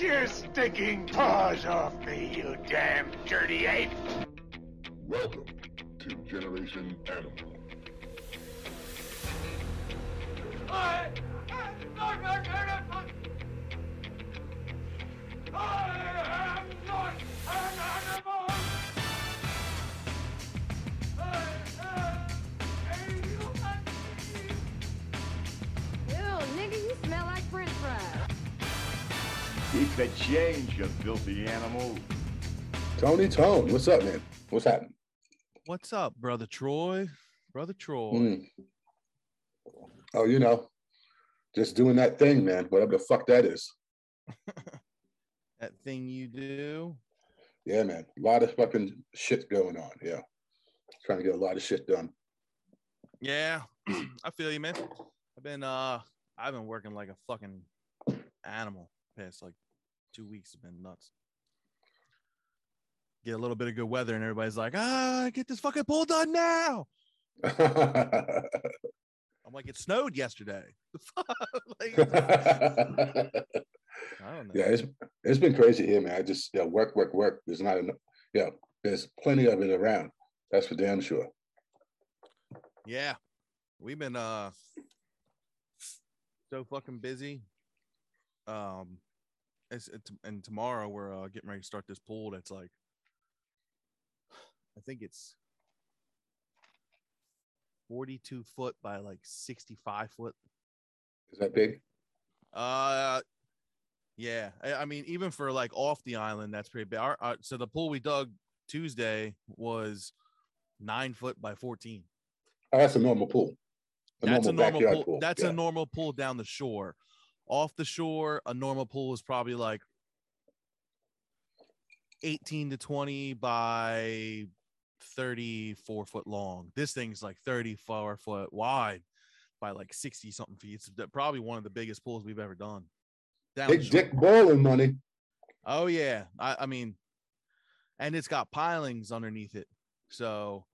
Get your stinking paws off me, you damn dirty ape! Welcome to Generation Animal. I am not an animal! I am not an animal! I am a human being! Ew, nigga, you smell like french fries. Keep the change, you filthy animal. Tony Tone, what's up, man? What's happening? What's up, brother Troy? Brother Troy. Mm. Oh, you know, just doing that thing, man. Whatever the fuck that is. That thing you do. Yeah, man. A lot of fucking shit going on. Yeah. Trying to get a lot of shit done. Yeah, I feel you, man. I've been uh I've been working like a fucking animal past like two weeks have been nuts. Get a little bit of good weather and everybody's like, ah, get this fucking pool done now. I'm like, it snowed yesterday. Like, I don't know. it's it's been crazy here, man. I just yeah, work, work, work. There's not enough. Yeah, there's plenty of it around. That's for damn sure. Yeah. We've been uh so fucking busy. Um it's, it's and tomorrow we're uh, getting ready to start this pool that's like I think it's 42 foot by like 65 foot. Is that big? Uh yeah. I, I mean even for like off the island that's pretty big. Our, uh, so the pool we dug Tuesday was 9 foot by 14. Oh, that's a normal pool. that's a normal backyard pool. That's yeah. a normal pool down the shore. Off the shore, a normal pool is probably like 18 to 20 by 34 foot long. This thing's like 34 foot wide by like 60 something feet. It's probably one of the biggest pools we've ever done. Down Big dick bowling money. Oh yeah, I, I mean, and it's got pilings underneath it, so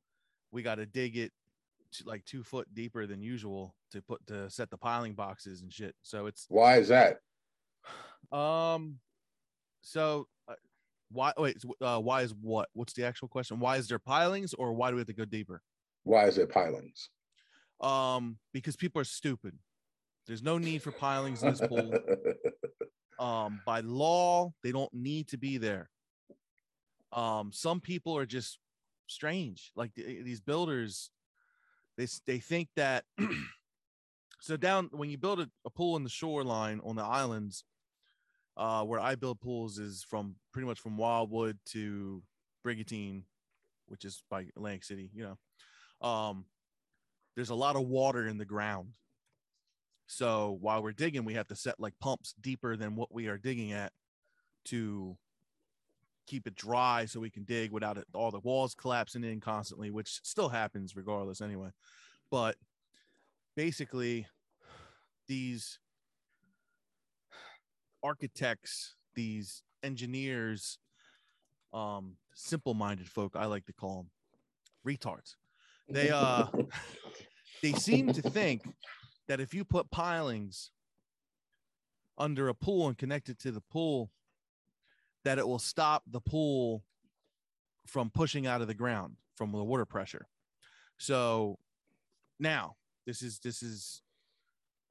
we got to dig it to like two foot deeper than usual to put to set the piling boxes and shit. So it's Why is that? um, so uh, why wait uh, why is what? What's the actual question? Why is there pilings or why do we have to go deeper? Why is there pilings? Um, because people are stupid. There's no need for pilings in this pool. um by law they don't need to be there um some people are just strange like th- these builders they they think that so down when you build a, a pool in the shoreline on the islands uh where i build pools is from pretty much from wildwood to brigantine which is by atlantic city you know um there's a lot of water in the ground so while we're digging, we have to set like pumps deeper than what we are digging at to keep it dry so we can dig without it, all the walls collapsing in constantly, which still happens regardless anyway. But basically, these architects, these engineers, um, simple-minded folk, I like to call them retards. They uh they seem to think that if you put pilings under a pool and connect it to the pool, that it will stop the pool from pushing out of the ground from the water pressure. So now this is this is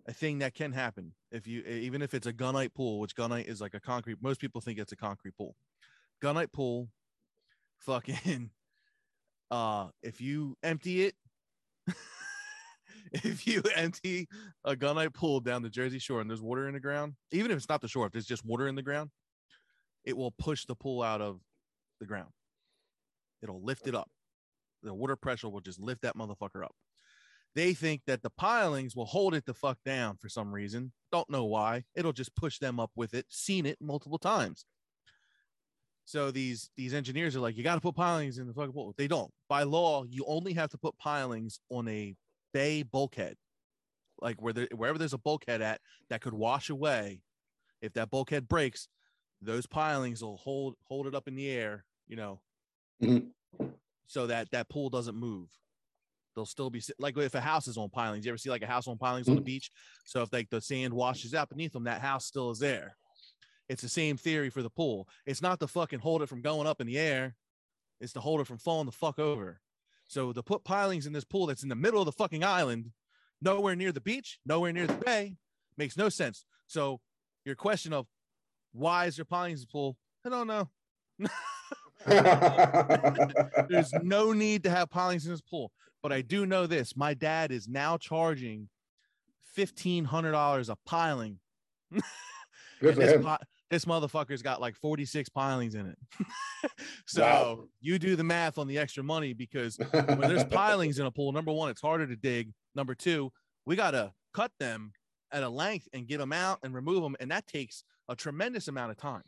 a thing that can happen if you even if it's a gunite pool, which gunite is like a concrete. Most people think it's a concrete pool. Gunite pool, fucking. Uh, if you empty it if you empty a gunite pool down the Jersey Shore and there's water in the ground, even if it's not the shore, if there's just water in the ground, it will push the pool out of the ground. It'll lift it up. The water pressure will just lift that motherfucker up. They think that the pilings will hold it the fuck down for some reason. Don't know why. It'll just push them up with it. Seen it multiple times. So these these engineers are like, you got to put pilings in the fucking pool. They don't. By law, you only have to put pilings on a bay bulkhead, like where there, wherever there's a bulkhead at that could wash away. If that bulkhead breaks, those pilings will hold hold it up in the air, you know, Mhm. so that that pool doesn't move. They'll still be like if a house is on pilings. You ever see like a house on pilings on the mm. beach? So if like the sand washes out beneath them, that house still is there. It's the same theory for the pool. It's not to fucking hold it from going up in the air. It's to hold it from falling the fuck over. So to put pilings in this pool that's in the middle of the fucking island, nowhere near the beach, nowhere near the bay, makes no sense. So your question of why is there pilings in the pool? I don't know. There's no need to have pilings in this pool. But I do know this: my dad is now charging fifteen hundred dollars a piling. This, him. this motherfucker's got like 46 pilings in it. so Wow. you do the math on the extra money because when there's pilings in a pool, number one, it's harder to dig. Number two, we got to cut them at a length and get them out and remove them. And that takes a tremendous amount of time.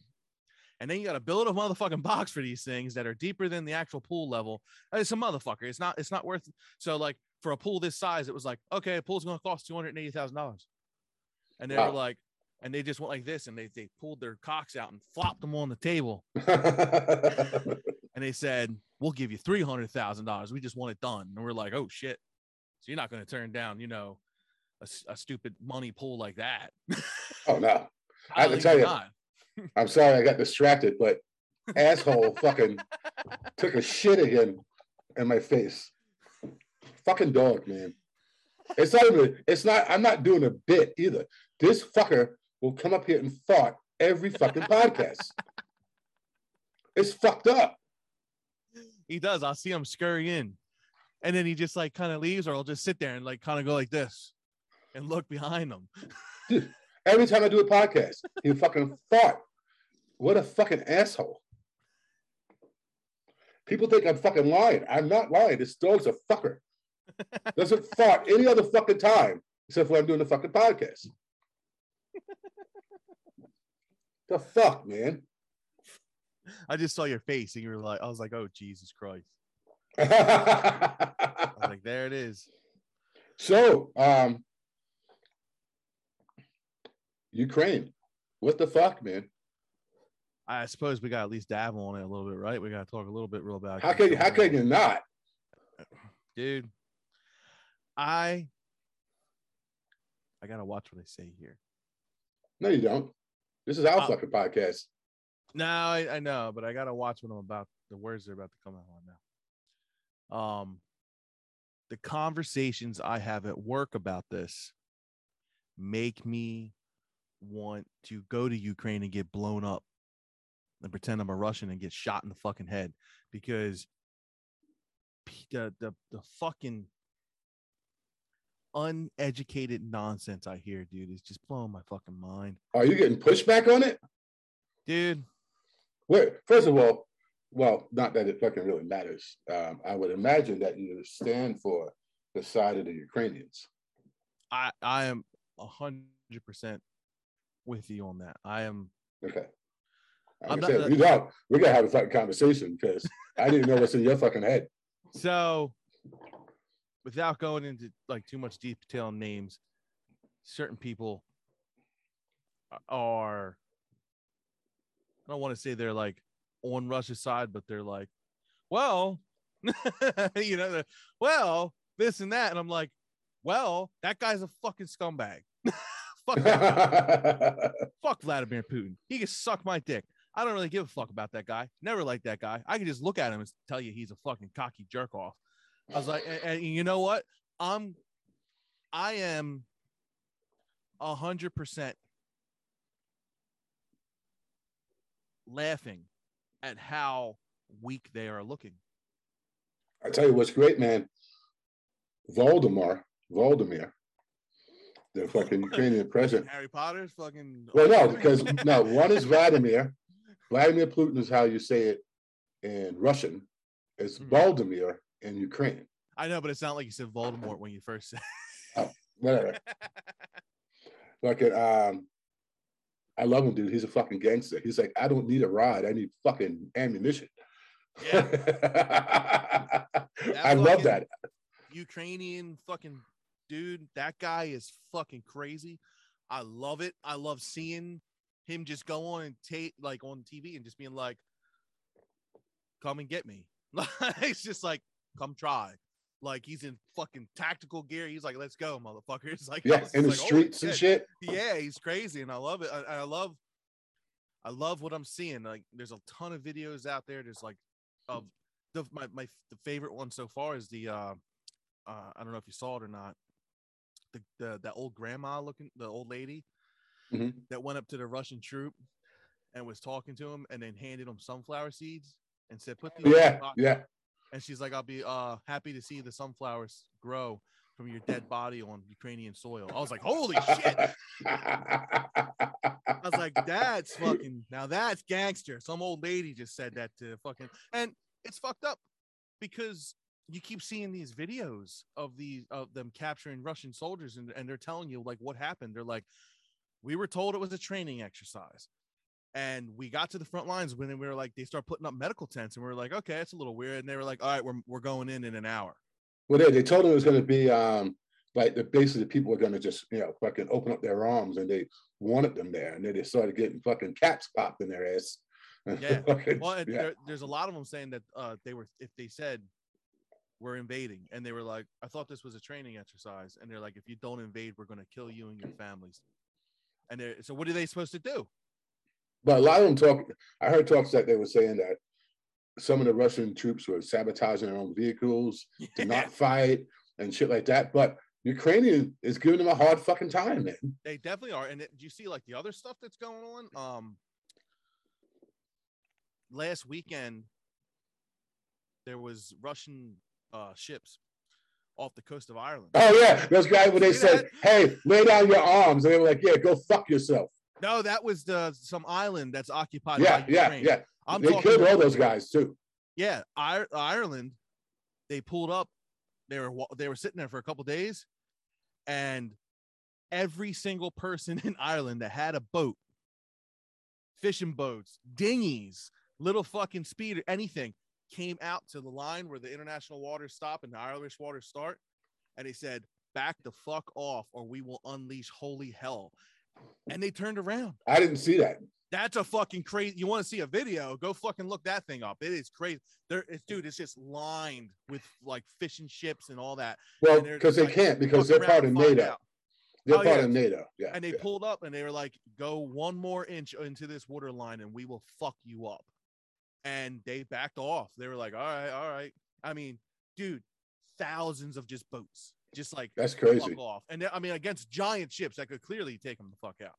And then you got to build a motherfucking box for these things that are deeper than the actual pool level. It's a motherfucker. It's not, it's not worth So like for a pool this size, it was like, okay, a pool's going to cost $280,000. And they Wow. were like, and they just went like this and they, they pulled their cocks out and flopped them on the table. And they said, we'll give you $300,000. We just want it done. And we're like, oh shit. So you're not going to turn down, you know, a stupid money pool like that. oh no. I How can tell you. not? I'm sorry I got distracted, but asshole fucking took a shit again in my face. Fucking dog, man. It's not even, it's not, I'm not doing a bit either. This fucker will come up here and fart every fucking podcast. It's fucked up. He does. I'll see him scurry in. And then he just like kind of leaves, or I'll just sit there and like kind of go like this and look behind him. Every time I do a podcast, he fucking fart. What a fucking asshole. People think I'm fucking lying. I'm not lying. This dog's a fucker. Doesn't fart any other fucking time except when I'm doing the fucking podcast. the fuck, man? I just saw your face and you were like, I was like, oh Jesus Christ. I was like, there it is. so, um, Ukraine. What the fuck, man? I suppose we got at least dabble on it a little bit, right? We got to talk a little bit real about. How can how can you not? dude? I I gotta watch what I say here. No, you don't. This is our Oh. fucking podcast. No, I, I know, but I gotta watch what I'm about. The words that are about to come out on now. Um, the conversations I have at work about this make me want to go to Ukraine and get blown up and pretend I'm a Russian and get shot in the fucking head because the the, the fucking uneducated nonsense I hear, dude, is just blowing my fucking mind, Are you getting pushback on it? dude. Wait, first of all, well, not that it fucking really matters. Um, I would imagine that you stand for the side of the Ukrainians. I I am a hundred percent with you on that. I am Okay. Like I'm I not- said, we don't. We're gonna have a fucking conversation because I didn't know what's in your fucking head. so without going into like too much detail and names, certain people are I don't want to say they're like on Russia's side, but they're like, well, you know, well, this and that. And I'm like, well, that guy's a fucking scumbag. Fuck fuck Vladimir Putin. He can suck my dick. I don't really give a fuck about that guy. Never liked that guy. I can just look at him and tell you he's a fucking cocky jerk off. I was like, and, and you know what? I'm, I am a hundred percent laughing at how weak they are looking. I tell you what's great, man. Voldemort, Voldemir, the fucking Ukrainian president. Harry Potter's fucking. Well, no, because no, one is Vladimir. Vladimir Putin is how you say it in Russian. It's Mhm. Voldemir in Ukraine. I know, but it's not like you said Voldemort when you first said. Whatever. Fucking, um, I love him, dude. He's a fucking gangster. He's like, I don't need a ride. I need fucking ammunition. Yeah. I love that. Ukrainian fucking dude. That guy is fucking crazy. I love it. I love seeing him just go on and take like on TV and just being like, "Come and get me." it's just like, "Come try." Like he's in fucking tactical gear. He's like, "Let's go, motherfuckers!" Like Yeah, in the like, "Holy streets and shit. Yeah, he's crazy, and I love it. I, I love I love what I'm seeing. Like, there's a ton of videos out there. There's like, of the my my the favorite one so far is the uh, uh I don't know if you saw it or not. The the that old grandma looking, the old lady Mhm. that went up to the Russian troop and was talking to him, and then handed him sunflower seeds and said, "Put these Yeah, pocket." yeah. And she's like, "I'll be uh happy to see the sunflowers grow from your dead body on Ukrainian soil." I was like, "Holy shit!" I was like, "That's fucking now that's gangster." Some old lady just said that to fucking, and it's fucked up because you keep seeing these videos of these of them capturing Russian soldiers, and and they're telling you like what happened. They're like, "We were told it was a training exercise." And we got to the front lines when they were like, they start putting up medical tents, and we are like, okay, it's a little weird. And they were like, all right, we're, we're going in in an hour. Well, they, they told it was going to be um like the basically the people were going to just you know fucking open up their arms and they wanted them there and then they started getting fucking caps popped in their ass. Yeah. Well, yeah. there, there's a lot of them saying that uh, they were, if they said we're invading, and they were like, I thought this was a training exercise, and they're like, if you don't invade, we're going to kill you and your families. And they're so, what are they supposed to do? But a lot of them talk. I heard talks that they were saying that some of the Russian troops were sabotaging their own vehicles to not fight and shit like that. But Ukrainian is giving them a hard fucking time, man. They definitely are. And do you see like the other stuff that's going on? Um, last weekend there was Russian uh ships off the coast of Ireland. Oh yeah, those guys when they See said, "Hey, lay down your arms," and they were like, "Yeah, go fuck yourself." No, that was the some island that's occupied Yeah, by yeah, yeah. I'm they talking killed all about- those guys too. Yeah, Ir- Ireland. They pulled up. They were they were sitting there for a couple days, and every single person in Ireland that had a boat, fishing boats, dinghies, little fucking speeder, anything, came out to the line where the international waters stop and the Irish waters start, and they said, "Back the fuck off, or we will unleash holy hell." And they turned around. I didn't see that. That's a fucking crazy. You want to see a video? Go fucking look that thing up. It is crazy. There, it's dude. It's just lined with like fishing ships and all that. Well, because they like, can't because they're part of NATO. out. They're Oh, part yeah. of NATO. Yeah. And they yeah. pulled up and they were like, "Go one more inch into this water line, and we will fuck you up." And they backed off. They were like, "All right, all right." I mean, dude, thousands of just boats, just like That's crazy. fuck off. And they- I mean, against giant ships that could clearly take them the fuck out.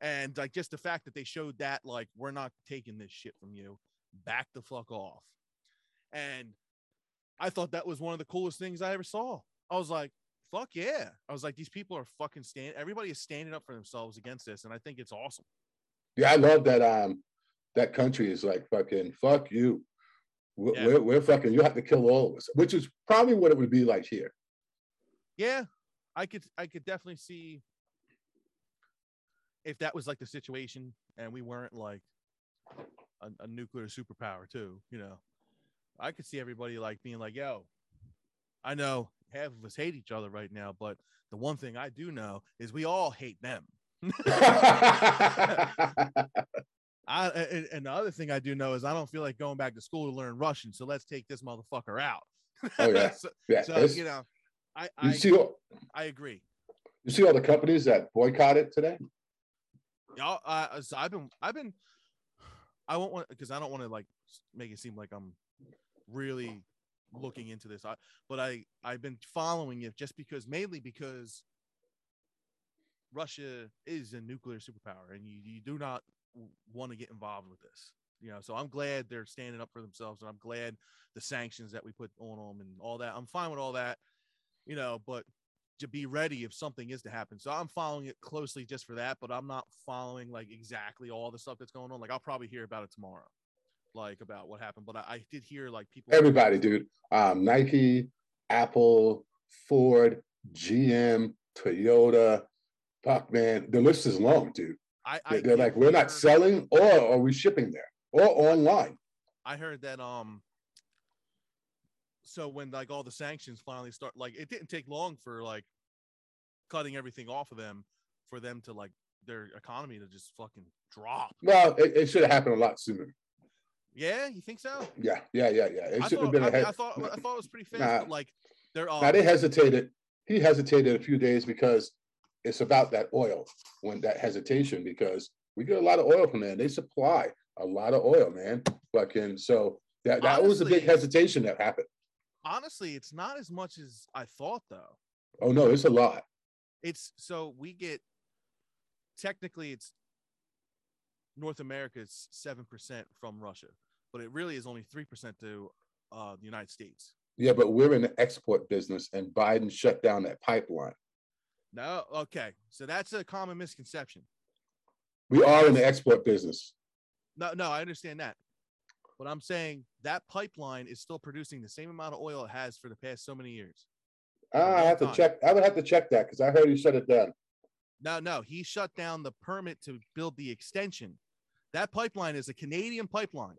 And like just the fact that they showed that, like, we're not taking this shit from you, back the fuck off. And I thought that was one of the coolest things I ever saw. I was like, fuck yeah. I was like, these people are fucking stand. Everybody is standing up for themselves against this, and I think it's awesome. Yeah, I love that. Um, that country is like fucking fuck you. We're, Yeah. we're, we're fucking. You have to kill all of us, which is probably what it would be like here. Yeah, I could, I could definitely see if that was like the situation, and we weren't like a, a nuclear superpower too. You know, I could see everybody like being like, "Yo, I know half of us hate each other right now, but the one thing I do know is we all hate them." I and, the other thing I do know is I don't feel like going back to school to learn Russian, so let's take this motherfucker out. Oh, yeah. so, yeah, so, it's- you know, I you I, see, all, I agree. you see all the companies that boycott it today. Yeah, uh, so I've been, I've been, I won't want because I don't want to like make it seem like I'm really looking into this. I, but I, I've been following it just because, mainly because Russia is a nuclear superpower, and you, you do not want to get involved with this. You know, so I'm glad they're standing up for themselves, and I'm glad the sanctions that we put on them and all that. I'm fine with all that. You know, but to be ready if something is to happen. So I'm following it closely just for that, but I'm not following like exactly all the stuff that's going on. Like I'll probably hear about it tomorrow, like about what happened. But I, I did hear like people. Everybody, dude. Um, Nike, Apple, Ford, GM, Toyota. Fuck, man, the list is long, dude. I, I They're, like, we're not selling, or are we shipping there, or online? I heard that um. So when like all the sanctions finally start, like it didn't take long for like cutting everything off of them for them to like their economy to just fucking drop. Well, it, it should have happened a lot sooner. Yeah, you think so? Yeah, yeah, yeah, yeah. It I should have thought, been I, ahead. I thought I thought it was pretty fast, Nah. but like they're um, Now they hesitated. He hesitated a few days because it's about that oil when that hesitation because We get a lot of oil from there. They supply a lot of oil, man. Fucking so that that was a big hesitation that happened. Honestly, it's not as much as I thought though. Oh no, it's a lot. It's so we get technically it's North America is seven percent from Russia, but it really is only three percent to uh, the United States. Yeah, but we're in the export business, and Biden shut down that pipeline. No, okay, so that's a common misconception. We are in the export business. No, no, I understand that, but I'm saying that pipeline is still producing the same amount of oil it has for the past so many years. Ah, I have to check. I would have to check that because I heard he shut it down. No, no, he shut down the permit to build the extension. That pipeline is a Canadian pipeline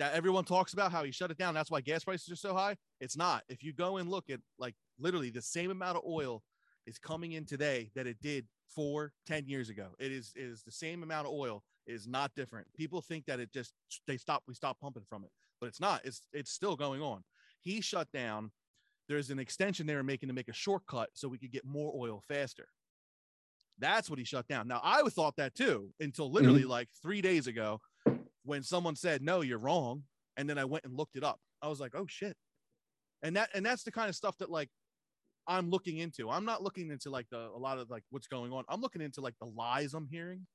that everyone talks about how he shut it down. That's why gas prices are so high. It's not. If you go and look at like literally the same amount of oil is coming in today that it did four, 10 years ago. It is it is the same amount of oil. It is not different. People think that it just they stop we stop pumping from it, but it's not. It's it's still going on. He shut down. There's an extension they were making to make a shortcut so we could get more oil faster. That's what he shut down. Now I thought that too until literally mm-hmm. like three days ago when someone said, No, you're wrong. And then I went and looked it up. I was like, oh shit. And that and that's the kind of stuff that like I'm looking into. I'm not looking into like the a lot of like what's going on. I'm looking into like the lies I'm hearing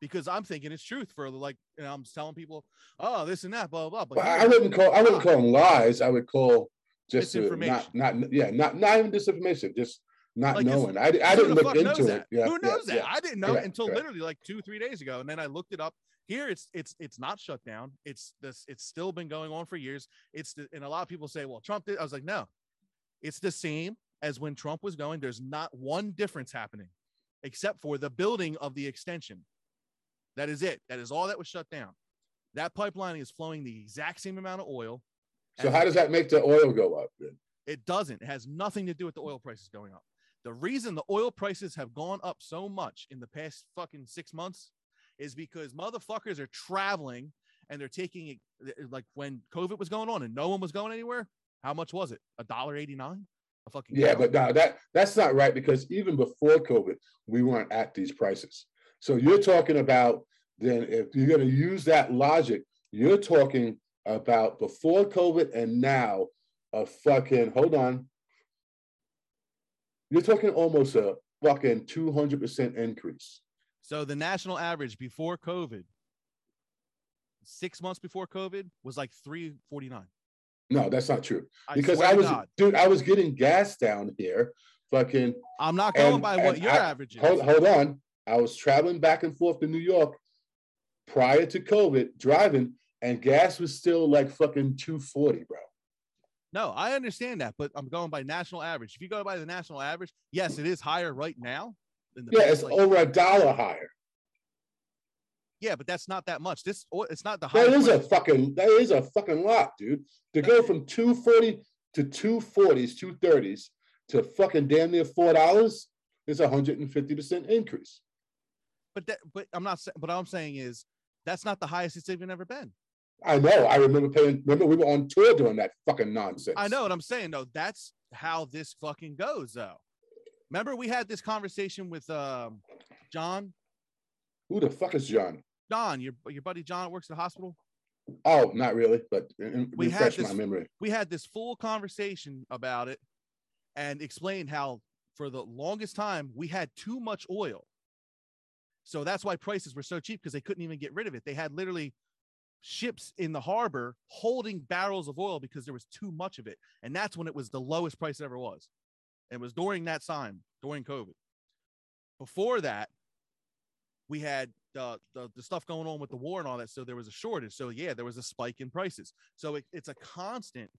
because I'm thinking it's truth for like you know, I'm telling people, oh, this and that, blah blah. blah. But here I wouldn't call. I wouldn't Ah. call them lies. I would call just not, not. Yeah, not not even disinformation. Just not Like, knowing. I, I didn't look into it. Yeah, Who yeah, knows that? yeah. I didn't know Correct, until correct. literally like two, three days ago. And then I looked it up. Here it's it's it's not shut down. It's this it's still been going on for years. It's the, and a lot of people say, well, Trump did. I was like, no, it's the same as when Trump was going. There's not one difference happening except for the building of the extension. That is it. That is all that was shut down. That pipeline is flowing the exact same amount of oil. So how does that make the oil go up? Then? it doesn't. It has nothing to do with the oil prices going up. The reason the oil prices have gone up so much in the past fucking six months is because motherfuckers are traveling and they're taking it like when COVID was going on and no one was going anywhere. How much was it? A dollar eighty nine? Fucking Yeah, but no, that that's not right because even before COVID, we weren't at these prices. So you're talking about then if you're going to use that logic, you're talking about before COVID and now a fucking hold on. You're talking almost a fucking 200% increase. so the national average before COVID, six months before COVID, was like three forty nine. No, that's not true. Because swear I was, dude, I was getting gas down here. Fucking I'm not going and- by what your I- average is. hold, hold on. I was traveling back and forth to New York prior to COVID, driving, and gas was still like fucking 240, bro. No, I understand that, but I'm going by national average. If you go by the national average, yes, it is higher right now. Than the Yeah, past, it's like- over a dollar higher. Yeah, but that's not that much. This it's not the That highest. is a fucking that is a fucking lot, dude. To go from 240 to 240s, 230s to fucking damn near four dollars is a hundred and fifty percent increase. but that, but I'm not. saying But all I'm saying is that's not the highest it's even ever been. I know. I remember paying. Remember, we were on tour doing that fucking nonsense. I know what I'm saying. though. that's how this fucking goes, though. Remember, we had this conversation with um, John. Who the fuck is John? John, your your buddy John works at the hospital. Oh, not really, but We had refresh my this- memory. we had this full conversation about it and explained how for the longest time we had too much oil. So that's why prices were so cheap because they couldn't even get rid of it. They had literally ships in the harbor holding barrels of oil because there was too much of it. And that's when it was the lowest price it ever was. It was during that time, during COVID. Before that, we had the, the the stuff going on with the war and all that, so there was a shortage. So yeah, there was a spike in prices. So it, it's a constant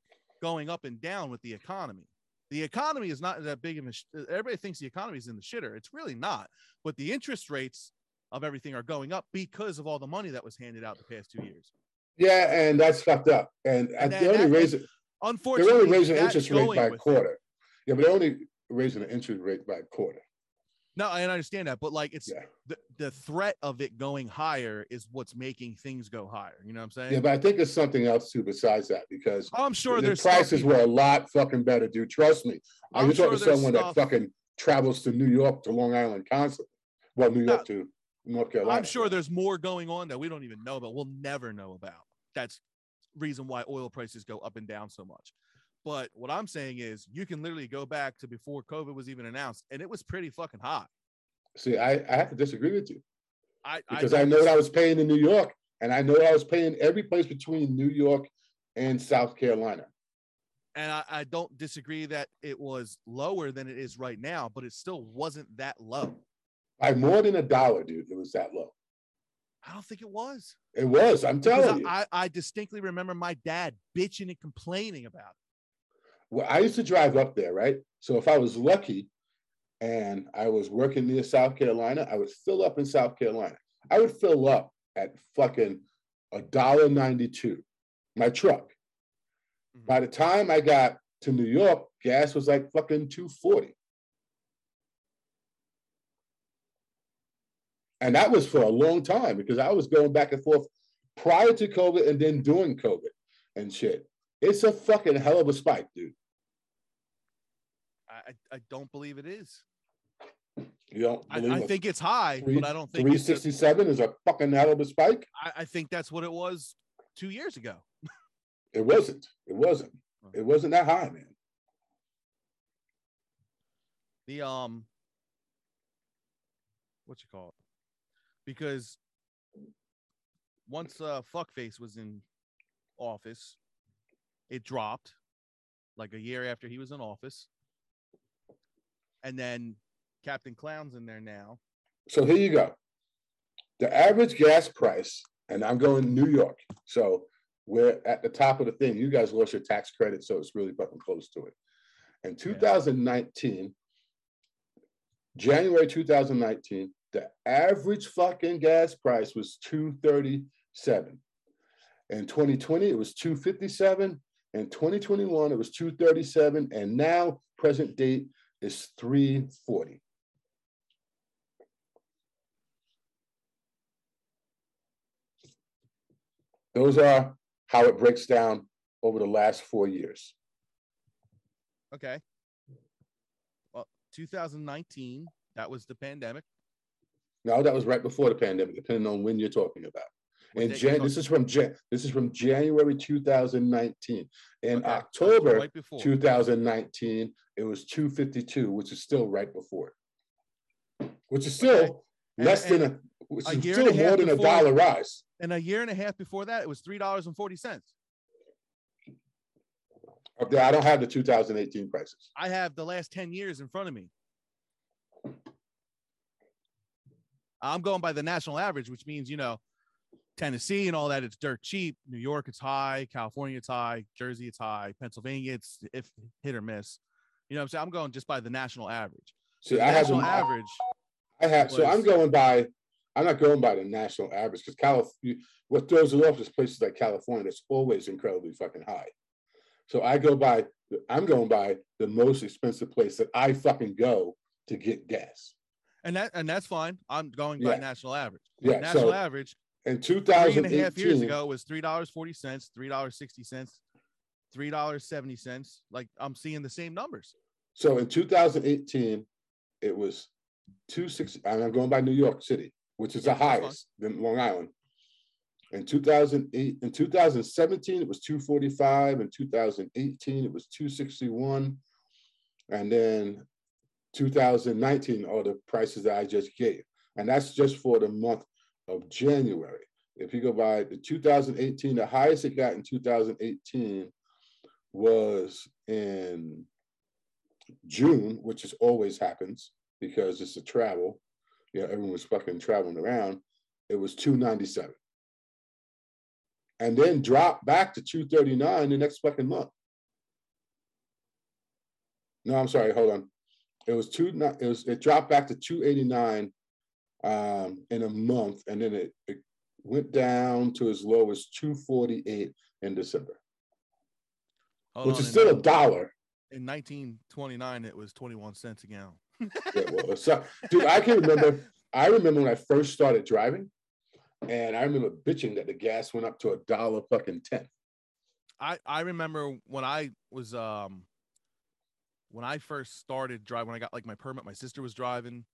going up and down with the economy. The economy is not that big of a. sh- Everybody thinks the economy is in the shitter. It's really not. But the interest rates of everything are going up because of all the money that was handed out the past two years. Yeah, and that's fucked up. And, And uh, they only raise it. They're only raising the interest rate by a with it. quarter. Yeah, but they're only raising the interest rate by a quarter. No, I understand that, but like it's Yeah. the, the threat of it going higher is what's making things go higher. You know what I'm saying? Yeah, but I think there's something else too besides that because oh, I'm sure the there's prices were a lot fucking better, dude. Trust me. I I'm was talking sure to someone stuff- that fucking travels to New York to Long Island constantly. Well, New No. York to North Carolina. I'm sure there's more going on that we don't even know about. We'll never know about. That's reason why oil prices go up and down so much. But what I'm saying is you can literally go back to before COVID was even announced and it was pretty fucking hot. See, I, I have to disagree with you I because I, don't know what I was paying in New York, and I know what I was paying every place between New York and South Carolina. and I, I don't disagree that it was lower than it is right now, but it still wasn't that low. By more than a dollar, dude, it was that low. I don't think it was. It was. I'm Because telling you. I, I distinctly remember my dad bitching and complaining about it. Well, I used to drive up there, right? So if I was lucky and I was working near South Carolina, I would fill up in South Carolina. I would fill up at fucking a dollar ninety-two, my truck. Mhm. By the time I got to New York, gas was like fucking two forty. And that was for a long time because I was going back and forth prior to COVID and then during COVID and shit. It's a fucking hell of a spike, dude. I, I- don't believe it is. You don't I, believe I think it's high, Three- but I don't think it's a- 367 is a fucking hell of a spike. I, I think that's what it was two years ago. It wasn't. It wasn't. It wasn't that high, man. The um, what you call it? Because once uh fuckface was in office, it dropped like a year after he was in office, and then Captain Clown's in there now. So here you go. The average gas price, and I'm going New York. So we're at the top of the thing. You guys lost your tax credit, so it's really fucking close to it. In 2019, January 2019, the average fucking gas price was 237. In 2020, it was 257. In 2021, it was 237. And now, present date is 340. Those are how it breaks down over the last four years. Okay. Well, 2019, that was the pandemic. No, that was right before the pandemic, depending on when you're talking about. Date Jan, this is from Jan, this is from January 2019. In Okay, October right 2019, it was 252, which is still right before. it. Which is still And- less than and a, which a is year still and a more than a dollar rise. and a year and a half before that, it was three dollars and forty cents. Okay, I don't have the 2018 prices. I have the last 10 years in front of me. I'm going by the national average, which means, you know, Tennessee and all that, it's dirt cheap. New York, it's high. California, it's high. Jersey, it's high. Pennsylvania, it's if hit or miss. You know what I'm saying? I'm going just by the national average. See, The I have national them- average. I have, so I'm going by, I'm not going by the national average because California, what throws it off is places like California that's always incredibly fucking high. So I go by, I'm going by the most expensive place that I fucking go to get gas. And that and that's fine. I'm going by Yeah. national average. Yeah, national so average in three and a half years 2018, ago was three dollars forty cents, three dollars sixty cents, three dollars seventy cents. Like I'm seeing the same numbers. so in 2018, it was 260, and I'm going by New York City, which is the Yeah, fine. highest than Long Island. In 2008, in 2017, it was 245. In 2018, it was 261. And then 2019 are the prices that I just gave. And that's just for the month of January. If you go by the 2018, the highest it got in 2018 was in June, which is always happens because it's a travel. Yeah, everyone was fucking traveling around. It was 297. And then dropped back to 239 the next fucking month. No, I'm sorry, hold on. It was two it was it dropped back to 289 um in a month, and then it, it went down to as low as 248 in December, Hold which is still a dollar. in 1929 it was 21 cents a gallon. Yeah, well, so, dude, I can remember. I remember when I first started driving, and I remember bitching that the gas went up to a dollar fucking ten. I I remember when I was um when I first started driving when I got like my permit my sister was driving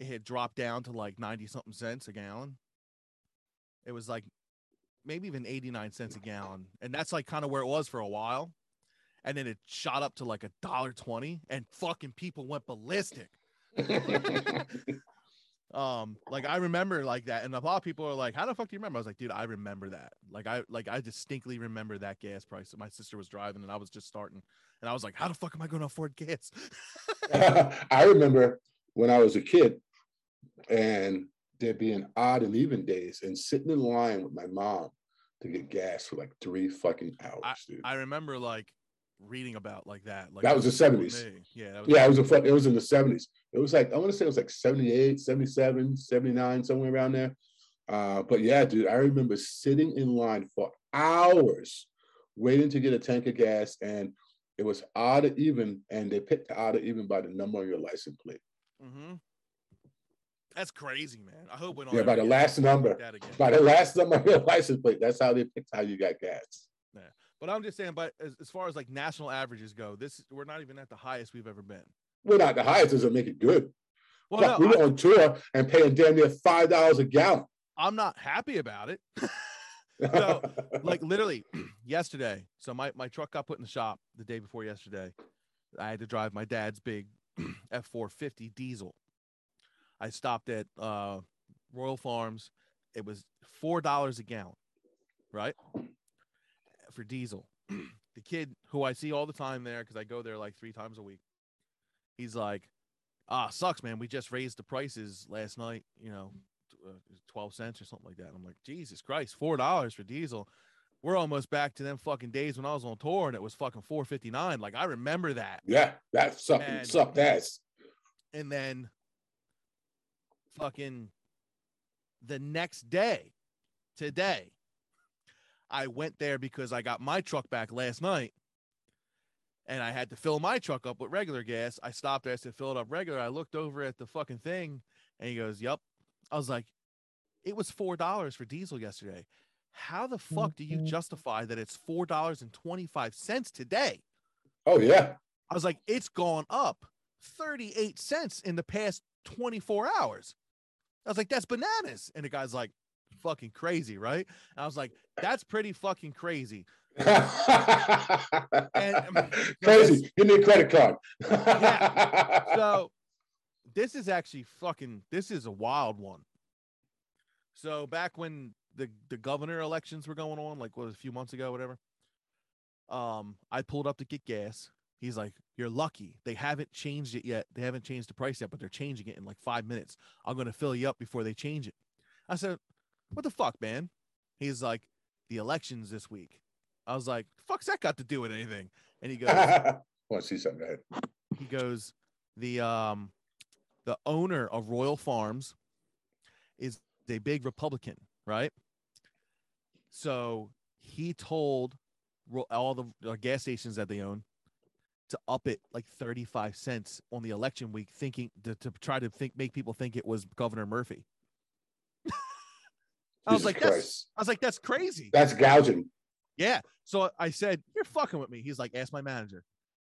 it had dropped down to like 90 something cents a gallon. It was like maybe even 89 cents a gallon. And that's like kind of where it was for a while. And then it shot up to like a dollar 20 and fucking people went ballistic. Um, like I remember like that, and a lot of people are like, "How the fuck do you remember?" I was like, "Dude, I remember that. Like I like I distinctly remember that gas price that my sister was driving, and I was just starting, and I was like, "How the fuck am I going to afford gas?" I remember when I was a kid and there being odd and even days and sitting in line with my mom to get gas for like three fucking hours, dude. I remember like reading about like that. Like That was the 70s. Yeah, that was yeah, it was a it was in the 70s. It was like I want to say it was like 78, 77, 79, somewhere around there. Uh, but yeah, dude, I remember sitting in line for hours waiting to get a tank of gas, and it was odd or even, and they picked odd or even by the number on your license plate. hmm That's crazy, man. I hope we don't. Yeah, by the last number. like that again. By the last number on your license plate, that's how they picked how you got gas. Yeah. But I'm just saying, but as, as far as like national averages go, this we're not even at the highest we've ever been. We're not the highest, doesn't make it good. Well, Fuck, no, we I, on tour and paying damn near five dollars a gallon. I'm not happy about it. So, like literally yesterday. So my, my truck got put in the shop the day before yesterday. I had to drive my dad's big F450 diesel. I stopped at uh, Royal Farms. It was four dollars a gallon, right? For diesel. the kid who I see all the time there because I go there like three times a week. He's like, "Ah, sucks, man. We just raised the prices last night. You know, uh, 12 cents or something like that. And I'm like, Jesus Christ, four dollars for diesel. We're almost back to them fucking days when I was on tour and it was fucking 459. Like I remember that. yeah, that sucked And- sucked ass. And then fucking the next day, today, I went there because I got my truck back last night and I had to fill my truck up with regular gas. I stopped there, I said, fill it up regular. I looked over at the fucking thing and he goes, Yep. I was like, It was $4 for diesel yesterday. How the fuck do you mm-hmm. justify that it's $4.25 today? Oh yeah. I was like, It's gone up 38 cents in the past 24 hours. I was like, That's bananas. And the guy's like, Fucking crazy, right? And I was like, That's pretty fucking crazy. And um, Crazy. Give me a credit card. so this is actually fucking this is a wild one so back when the the governor elections were going on like what a few months ago whatever um i pulled up to get gas he's like you're lucky. They haven't changed it yet. They haven't changed the price yet but they're changing it in like five minutes. I'm going to fill you up before they change it. I said what the fuck man? He's like the elections this week. I was like fuck's that got to do with anything? And he goes Want to see something? Go ahead. he goes the um the owner of royal farms is a big republican right? So he told all the gas stations that they own to up it like 35 cents on the election week thinking to, to try to think make people think it was governor murphy i was Jesus like that's i was like that's crazy That's gouging. yeah. So I said, You're fucking with me. He's like, Ask my manager.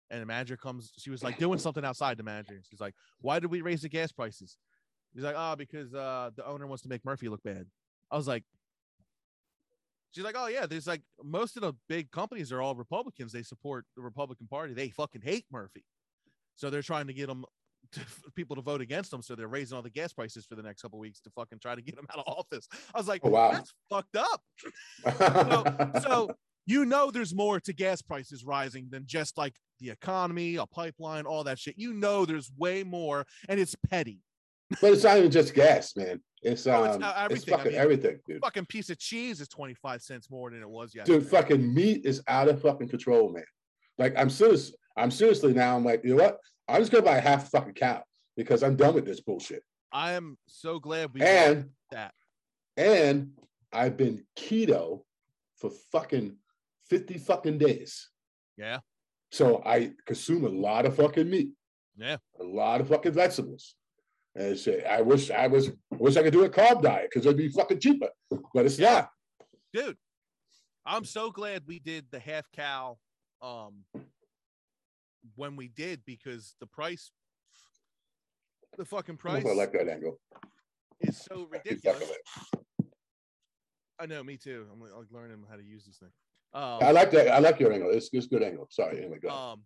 And the manager comes, she was like doing something outside the manager. She's like, Why did we raise the gas prices? He's like, Oh, because uh the owner wants to make Murphy look bad. I was like, She's like, Oh yeah, there's like most of the big companies are all Republicans. They support the Republican Party. They fucking hate Murphy. So they're trying to get them to, people to vote against them. So they're raising all the gas prices for the next couple weeks to fucking try to get him out of office. I was like, Oh, wow. that's fucked up. So you know there's more to gas prices rising than just like the economy, a pipeline, all that shit. You know there's way more, and it's petty. But it's not even just gas, man. It's Oh, it's, um, uh, it's, everything. I fucking mean, everything, dude. Fucking piece of cheese is 25 cents more than it was yesterday. Dude, fucking meat is out of fucking control, man. Like I'm serious. I'm seriously now. I'm like, you know what? I'm just gonna buy a half a fucking cow because I'm done with this bullshit. I am so glad we And that. and I've been keto for fucking 50 fucking days. Yeah. So I consume a lot of fucking meat, Yeah. a lot of fucking vegetables. And shit, I wish I was wish I could do a carb diet because it'd be fucking cheaper, but it's Yeah. not. Dude, I'm so glad we did the half cow um when we did because the price the fucking I don't know price I like that angle. is so I keep fucking ridiculous. I know, me too. I'm like, like learning how to use this thing. Um, I like that. I like your angle. It's, it's good angle. Sorry. Anyway, go. um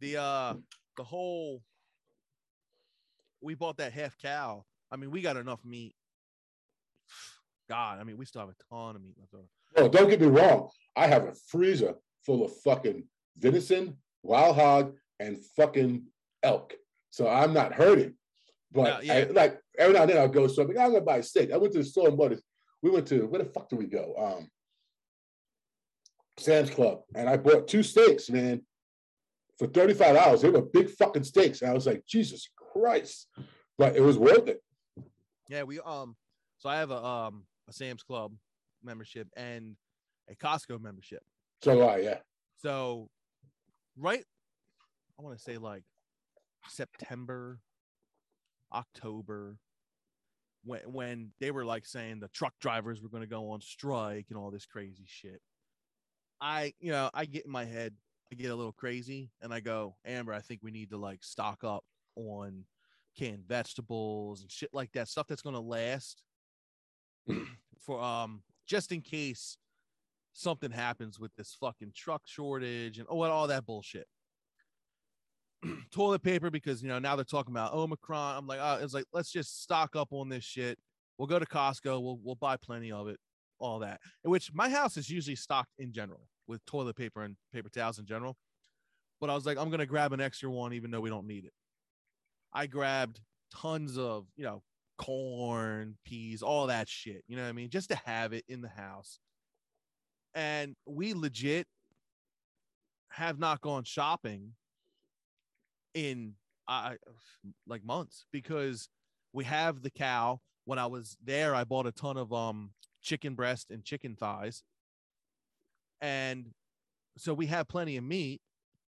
the uh the whole we bought that half cow i mean we got enough meat god i mean we still have a ton of meat left over Oh, don't get me wrong. I have a freezer full of fucking venison, wild hog, and fucking elk. So I'm not hurting. But Yeah, I- like every now and then I'll go something. I'm gonna buy a steak. I went to the store and bought it. We went to where the fuck do we go? Um Sam's Club. And I bought two steaks, man, for $35. They were big fucking steaks. And I was like, Jesus Christ. But it was worth it. yeah we um so i have a um a sam's club membership and a costco membership So do I, yeah. so right i want to say like september october when when they were like saying the truck drivers were going to go on strike and all this crazy shit i you know i get in my head i get a little crazy and i go amber i think we need to like stock up on canned vegetables and shit like that stuff that's going to last for um just in case something happens with this fucking truck shortage and oh what all that bullshit. Toilet paper because you know now they're talking about omicron i'm like oh it's like let's just stock up on this shit. We'll go to costco we'll, we'll buy plenty of it all that which my house is usually stocked in general with toilet paper and paper towels in general. But i was like i'm gonna grab an extra one even though we don't need it i grabbed tons of you know corn peas all that shit you know what i mean just to have it in the house and we legit have not gone shopping in uh, like months because we have the cow. When I was there, I bought a ton of um chicken breast and chicken thighs, and so we have plenty of meat.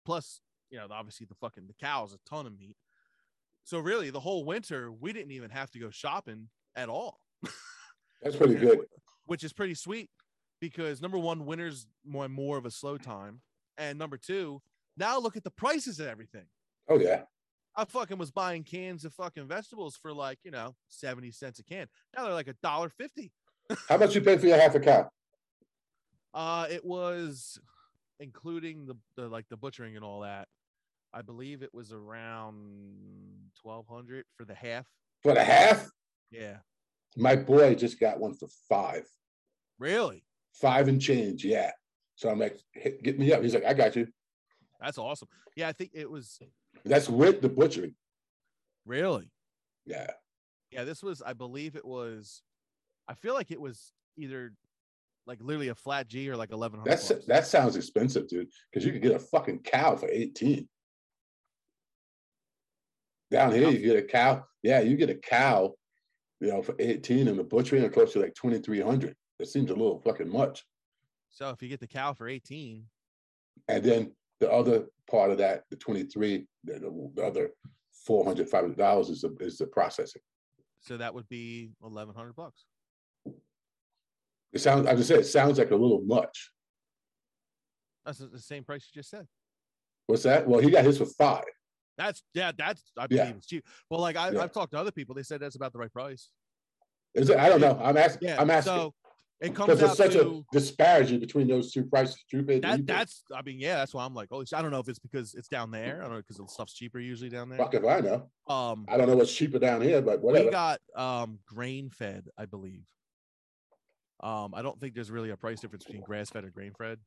Plus, you know, obviously the fucking the cow is a ton of meat. So really, the whole winter we didn't even have to go shopping at all That's pretty good. which is pretty sweet because number one, winter's more more of a slow time, and number two, now look at the prices of everything. Oh yeah. I fucking was buying cans of fucking vegetables for like you know seventy cents a can. Now they're like a dollar fifty. How much you pay for your half a cow? Uh, it was including the, the like the butchering and all that. I believe it was around twelve hundred for the half. For the half? Yeah, My boy just got one for five. really, Five and change, yeah. So I'm like, "Hit- get me up. He's like, I got you. that's awesome. Yeah, I think it was That's with the butchering. really. Yeah. Yeah, this was, I believe it was, I feel like it was either like literally a flat G or like eleven hundred. That's that sounds expensive, dude. Because you could get a fucking cow for 18. Down here, you get a cow. Yeah, you get a cow, you know, for 18 and the butchering it close to like 2300. It seems a little fucking much. So if you get the cow for eighteen, And then the other part of that, the 23, the, the, the other 400 $500 is the, is the processing. so that would be eleven hundred bucks. It sounds, I just said, it sounds like a little much. That's the- the same price you just said. What's that? Well, he got his for five. That's yeah, that's I Yeah. believe it's cheap. Well, like I, Yeah. I've talked to other people, they said that's about the right price. Is it? I don't know. I'm asking. Yeah, I'm asking. so it comes there's such to a disparity between those two prices. Pay, that. That's I mean, yeah, that's why I'm like, oh, I don't know if it's because it's down there. I don't know because the stuff's cheaper usually down there. Fuck if I know. Um, I don't know what's cheaper down here, but whatever. we got um grain fed, I believe. Um, I don't think there's really a price difference between grass fed and grain fed.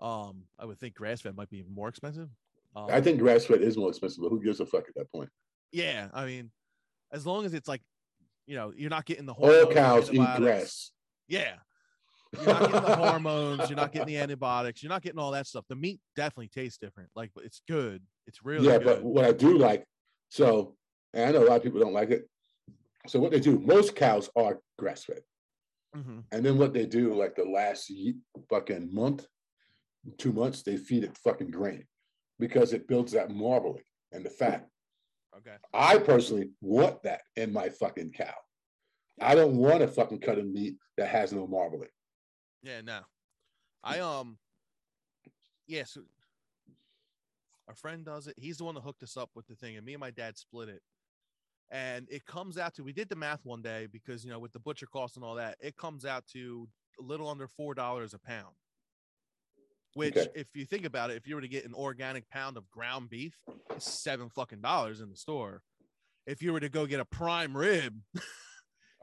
Um, I would think grass fed might be even more expensive. Um, I think grass fed is more expensive, but who gives a fuck at that point? yeah, I mean, as long as it's like, you know, you're not getting the All hormones, cows eat grass. Yeah. You're not getting the hormones, you're not getting the antibiotics, you're not getting all that stuff. The meat definitely tastes different. Like but it's good. It's really yeah, good. but what I do like, so, and I know a lot of people don't like it. So what they do, most cows are grass fed. Mhm. And then what they do, like the last fucking month, two months, they feed it fucking grain because it builds that marbling and the fat. Okay. I personally want that in my fucking cow. I don't want a fucking cut of meat that has no marbling. Yeah, no. I um yes. our friend does it. He's the one that hooked us up with the thing, and me and my dad split it. and it comes out to we did the math one day because you know with the butcher cost and all that, it comes out to a little under four dollars a pound. Which, Okay. if you think about it, if you were to get an organic pound of ground beef, it's seven fucking dollars in the store. If you were to go get a prime rib,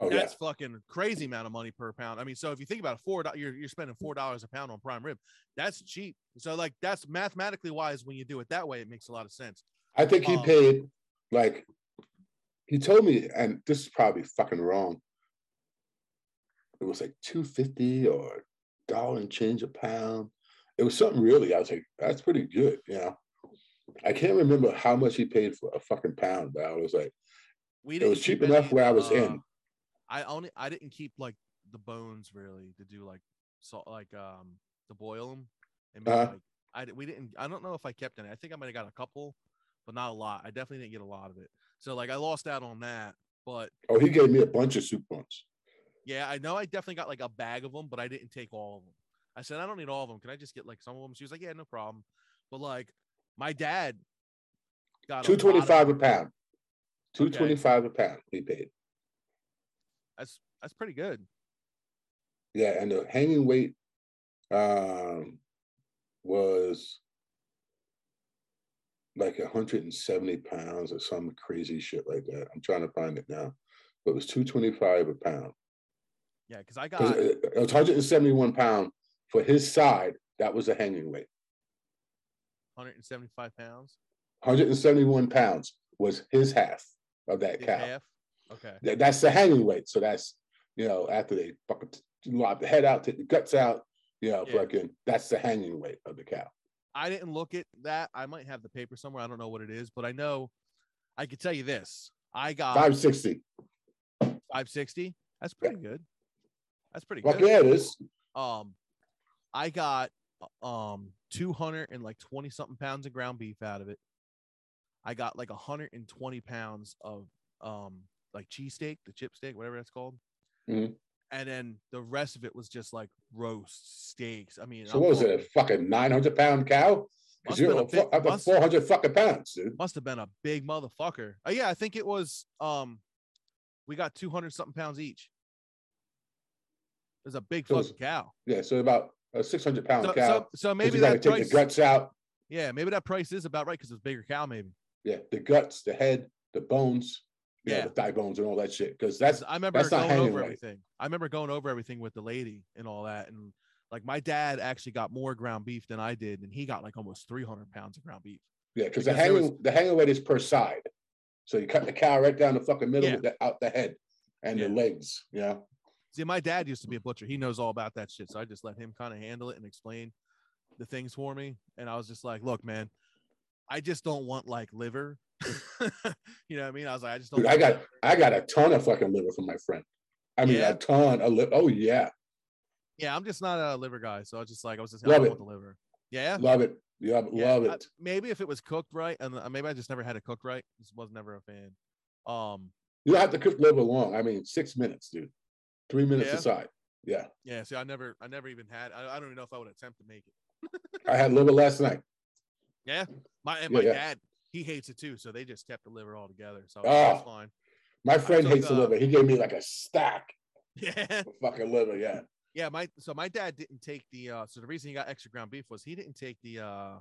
Oh yeah. that's fucking crazy amount of money per pound. I mean, so if you think about it, four you're you're spending four dollars a pound on prime rib. That's cheap. So like that's mathematically wise when you do it that way, it makes a lot of sense. I think he um, paid like he told me, and this is probably fucking wrong. It was like two fifty or dollar and change a pound. It was something really. I was like, that's pretty good, you know. I can't remember how much he paid for a fucking pound, but I was like, We it was cheap enough any, where I was uh, in. I only I didn't keep like the bones really to do like salt like um to boil them and Uh-huh. like I we didn't I don't know if I kept any. I think I might have got a couple, but not a lot. I definitely didn't get a lot of it. So like I lost out on that. But Oh, he gave me a bunch of soup once. yeah, I know I definitely got like a bag of them, but I didn't take all of them. I said I don't need all of them. Can I just get like some of them? She was like, yeah, no problem. But like my dad got a lot of- a pound. Two twenty five a pound. He paid. That's that's pretty good. Yeah, and the hanging weight um was like 170 pounds or some crazy shit like that. I'm trying to find it now. But it was 225 a pound. Yeah, because I got It it was 171 pound for his side. That was a hanging weight. 175 pounds. 171 pounds was his half of that His cow. half. Okay. That- That's the hanging weight. So that's you know after they fucking lop the head out, take the guts out. You know, Yeah. fucking that's the hanging weight of the cow. I didn't look at that. I might have the paper somewhere. I don't know what it is, but I know I could tell you this. I got 560. 560. That's pretty good. That's pretty Fuck good. yeah, it is. Um, I got um 200 and like 20 something pounds of ground beef out of it. I got like 120 pounds of um like cheesesteak, the chip steak, whatever that's called. Mhm. And then the rest of it was just like roast steaks. I mean, So I'm what was it? A fucking 900 pound cow? Must Because you're up big- must- 400 fucking pounds, dude. must have been a big motherfucker. Oh yeah, I think it was um we got 200 something pounds each. It was a big So fucking cow. Yeah, so about a 600 pound So, cow. so, so maybe you got to that take the guts out. yeah, maybe that price is about right because it's a bigger cow, maybe. Yeah, the guts, the head, the bones, you know, Yeah. the thigh bones and all that shit. Because that's I remember that's going over right. everything. I remember going over everything with the lady and all that. And like my dad actually got more ground beef than I did, and he got like almost 300 pounds of ground beef. yeah, because the there was- hanging the hanging weight is per side. So you cut the cow right down the fucking middle Yeah. with the, out the head and the legs. Know, See, my dad used to be a butcher. He knows all about that shit. So I just let him kind of handle it and explain the things for me. And I was just like, look, man, I just don't want like liver. you know what I mean? I was like, I just don't. Dude, I got liver. I got a ton of fucking liver from my friend. I mean, Yeah? a ton of liver. Oh yeah, Yeah, I'm just not a liver guy. So I was just like, I was just, I Love don't it. want the liver. Yeah. love it. Yeah, Yeah, love I- it. maybe if it was cooked right, and uh, maybe I just never had it cooked right. Just was never a fan. Um, You don't have to cook liver long. I mean, six minutes, dude. Three minutes Yeah? aside. Yeah, yeah. See, I never, I never even had. I, I don't even know if I would attempt to make it. I had liver last night. Yeah, my and my yeah. dad, he hates it too. So they just kept the liver all together. So Oh. that's fine. My friend took, hates the uh, liver. He gave me like a stack Yeah. fucking liver. Yeah. Yeah, my so my dad didn't take the uh so the reason he got extra ground beef was he didn't take the uh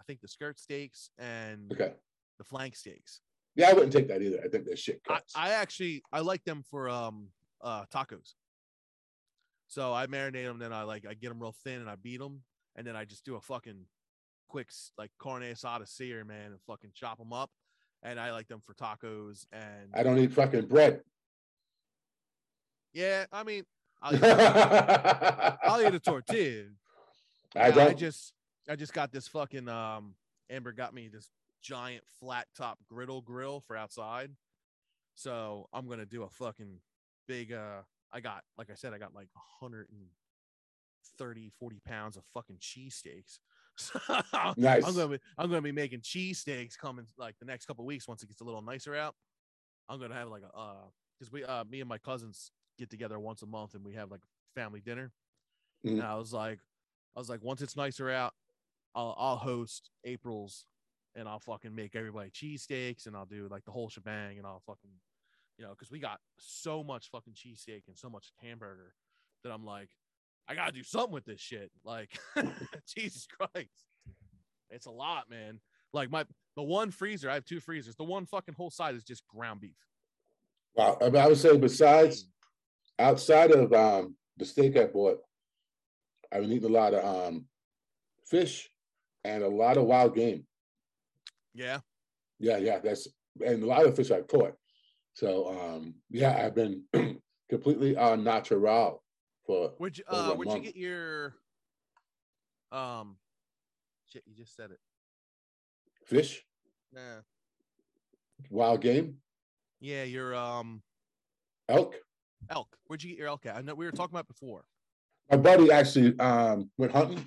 I think the skirt steaks and Okay. the flank steaks. Yeah, I wouldn't take that either. I think they're shit I, cuts. I actually I like them for um uh tacos. So I marinate them, then I like I get them real thin and I beat them, and then I just do a fucking quick like carne asada sear, man, and fucking chop them up, and I like them for tacos and I don't eat fucking bread. yeah, I mean I'll eat, I I'll eat a tortilla. Don't. I just I just got this fucking um Amber got me this giant flat top griddle grill for outside. So I'm gonna do a fucking big uh I got like I said, I got like 130, 40 pounds of fucking cheesesteaks. So Nice. I'm gonna be I'm gonna be making cheesesteaks coming like the next couple weeks once it gets a little nicer out. I'm gonna have like a uh because we uh me and my cousins get together once a month and we have like family dinner. Mhm. And I was like, I was like, once it's nicer out, I'll I'll host April's and I'll fucking make everybody cheesesteaks and I'll do like the whole shebang and I'll fucking, you know, because we got so much fucking cheesesteak and so much hamburger that I'm like, I gotta do something with this shit. Like, Jesus Christ, it's a lot, man. Like my the one freezer, I have two freezers. The one fucking whole side is just ground beef. Wow. I, mean, I would say besides outside of um, the steak I bought, I've been eating a lot of um, fish and a lot of wild game. Yeah, Yeah, yeah, that's and a lot of fish I caught. So um, yeah, I've been completely on natural for Where'd you uh where'd you get your um shit, you just said it. fish, Nah. wild game, Yeah, your um elk. elk. Where'd you get your elk at? I know we were talking about before. My buddy actually um, went hunting.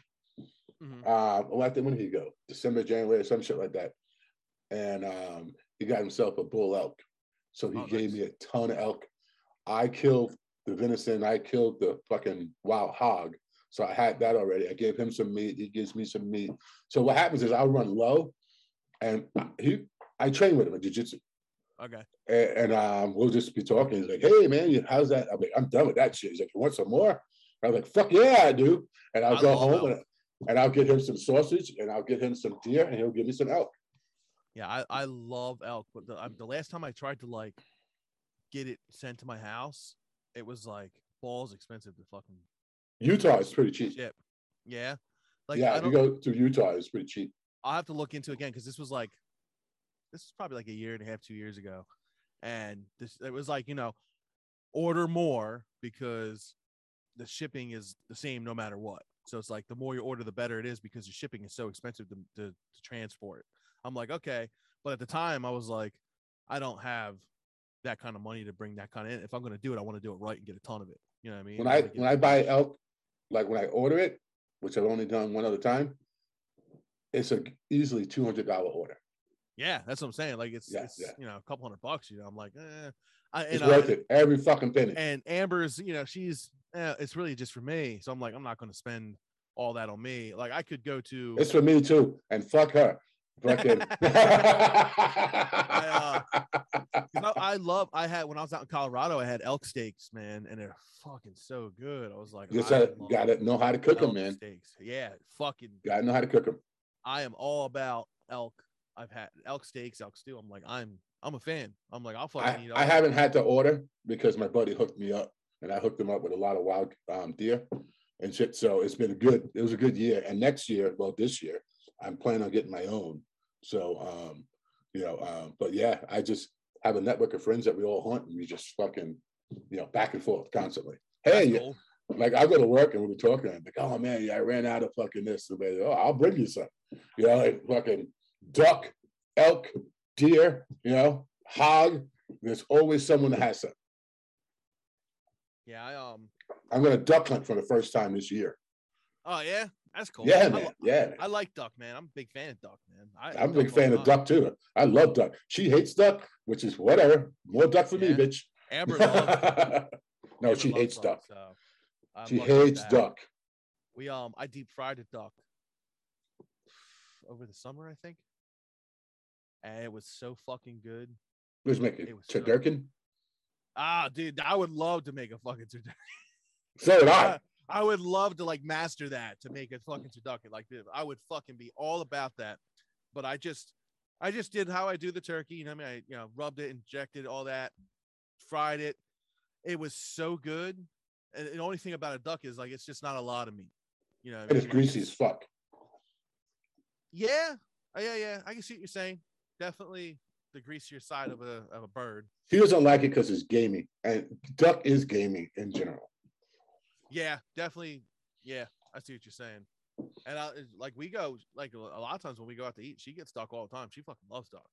Mhm. Uh, well, I think when did he go? December, January, some shit like that. And um, he got himself a bull elk. So he Oh, gave nice. me a ton of elk. I killed the venison. I killed the fucking wild hog. So I had that already. I gave him some meat. He gives me some meat. So what happens is I'll run low, and he, I train with him in jiu-jitsu. Okay. And, and um, we'll just be talking. He's like, "Hey, man, how's that?" I'm like, "I'm done with that shit." He's like, "You want some more?" I was like, "Fuck yeah, I do." And I'll I go home and, and I'll get him some sausage and I'll get him some deer and he'll give me some elk. Yeah, I, I love elk, but the, um, the last time I tried to like get it sent to my house, it was like balls expensive to fucking Utah is pretty cheap. ship. Yeah. Like yeah, if you go to Utah, it's pretty cheap. I'll have to look into it again because this was like this is probably like a year and a half, two years ago. And this it was like, you know, order more because the shipping is the same no matter what. So it's like the more you order, the better it is because the shipping is so expensive to, to, to transport. I'm like, okay. But at the time I was like, I don't have that kind of money to bring that kind of in. If I'm gonna do it, I want to do it right and get a ton of it. You know what I mean? When I I when I buy elk, like when I order it, which I've only done one other time, it's a easily two hundred dollar order. Yeah, that's what I'm saying. Like it's, Yeah, it's yeah. you know a couple hundred bucks. You know, I'm like, eh. I, It's and, worth it every fucking penny. and Amber's, you know, she's eh, it's really just for me. So I'm like, I'm not going to spend all that on me. Like I could go to. It's for me too, and fuck her. Fucking. I, 'cause I, I love. I had when I was out in Colorado, I had elk steaks, man, and they're fucking so good. I was like, Just gotta, gotta know how to cook them, man. Steaks, yeah, fucking. Gotta know how to cook them. I am all about elk. I've had elk steaks, elk stew. I'm like, I'm, I'm a fan. I'm like, I'll fucking I, eat. I haven't had to order because my buddy hooked me up and I hooked him up with a lot of wild um, deer and shit. So it's been a good, it was a good year. And next year, well, this year, I'm planning on getting my own. So, um, you know, um, but yeah, I just have a network of friends that we all hunt and we just fucking, you know, back and forth constantly. Hey, cool. like I go to work and we'll be talking, I'm like, oh man, yeah, I ran out of fucking this. And they, oh, I'll bring you some. You know, like fucking duck, elk, deer, you know, hog. There's always someone that has some. Yeah, I um. I'm gonna duck hunt for the first time this year. Oh yeah, that's cool. Yeah, I man. lo- Yeah, man. I like duck, man. I'm a big fan of duck, man. I, I'm a big fan of duck too. I love duck. She hates duck, which is whatever. More duck for me, bitch. Amber no, Amber she hates duck. So She hates that. duck. We um, I deep fried a duck over the summer, I think, and it was so fucking good. Let's make it It was so-. Ah, dude, I would love to make a fucking turducken. So did I. I would love to like master that to make a fucking turducken. Like, I would fucking be all about that. But I just, I just did how I do the turkey. You know, what I mean, I you know rubbed it, injected all that, fried it. It was so good. And the only thing about a duck is like it's just not a lot of meat. You know, I it's greasy as fuck. Yeah, Oh, yeah, yeah. I can see what you're saying. Definitely the greasier side of a of a bird. He doesn't like it because it's gamey, and duck is gamey in general. Yeah, definitely. Yeah, I see what you're saying. And I, like we go like a lot of times when we go out to eat, she gets duck all the time. She fucking loves duck.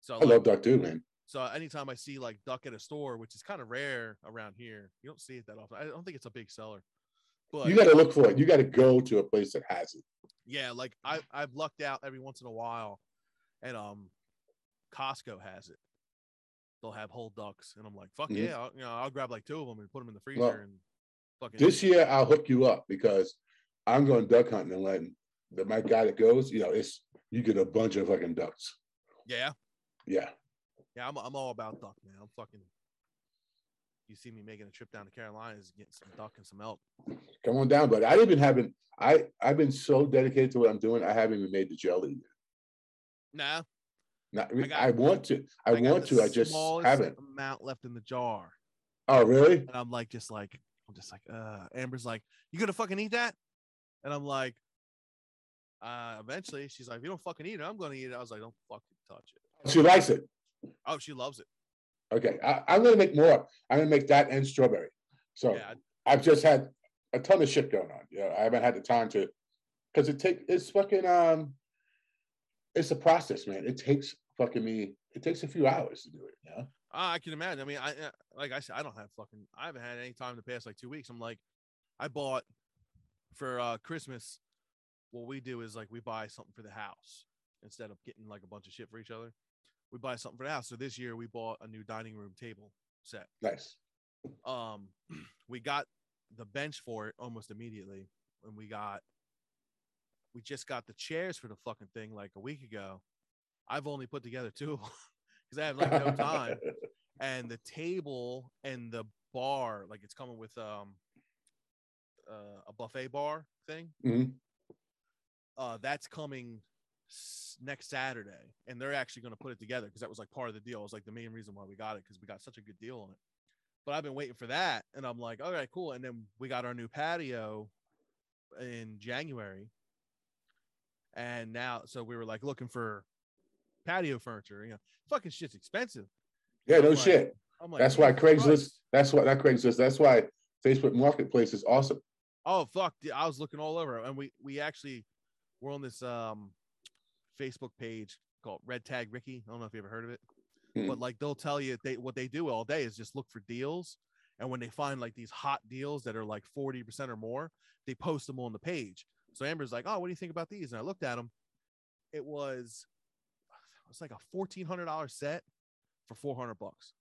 So I like, love duck too, man. so anytime I see like duck at a store, which is kind of rare around here, you don't see it that often. I don't think it's a big seller. But You got to look for it. You got to go to a place that has it. yeah, like I I've lucked out every once in a while, and um, Costco has it. They'll have whole ducks, and I'm like, fuck Mhm. yeah, I'll, you know, I'll grab like two of them and put them in the freezer Well, and fucking. This year, I'll hook you up because I'm going duck hunting and letting the my guy that goes. You know, it's you get a bunch of fucking ducks. Yeah, Yeah. yeah. I'm I'm all about duck, man. I'm fucking. You see me making a trip down to Carolinas, getting some duck and some elk. Come on down, but I even haven't. I I've been so dedicated to what I'm doing. I haven't even made the jelly. yet. Nah, Not, I got- I want to. I, got want to. I just haven't. amount left in the jar. Oh, really? And I'm like, just like, I'm just like, uh, Amber's like, you gonna fucking eat that? And I'm like, uh, eventually she's like, if you don't fucking eat it, I'm gonna eat it. I was like, don't fucking touch it. She likes it. Oh, she loves it. Okay, I, I'm gonna make more. I'm gonna make that and strawberry. So Yeah, I've just had a ton of shit going on. Yeah, I haven't had the time to, because it take it's fucking um, it's a process, man. It takes fucking me. It takes a few hours to do it. Yeah. I can imagine. I mean, I uh, like I said, I don't have fucking. I haven't had any time the past like two weeks. I'm like, I bought for uh Christmas. What we do is like we buy something for the house instead of getting like a bunch of shit for each other. We buy something for the house. So this year we bought a new dining room table set. Nice. um we got the bench for it almost immediately and we got we just got the chairs for the fucking thing like a week ago i've only put together two because i have like no time. And the table and the bar like it's coming with um uh, a buffet bar thing. Mhm. uh that's coming s- next saturday. And they're actually going to put it together because that was like part of the deal. It was like the main reason why we got it because we got such a good deal on it. But I've been waiting for that, and I'm like, all right, cool. And then we got our new patio in January, and now so we were like looking for patio furniture. You know, fucking shit's expensive. Yeah, no like- shit. I'm like, That's why Craigslist. That's why that Craigslist. That's why Facebook Marketplace is awesome. Oh fuck! I was looking all over, and we we actually we're on this um Facebook page called Red Tag Ricky. I don't know if you ever heard of it, Mm. but like they'll tell you they what they do all day is just look for deals, and when they find like these hot deals that are like forty percent or more, they post them on the page. So Amber's like, "Oh, what do you think about these?" And I looked at them. It was it's like a fourteen hundred dollar set for four hundred bucks,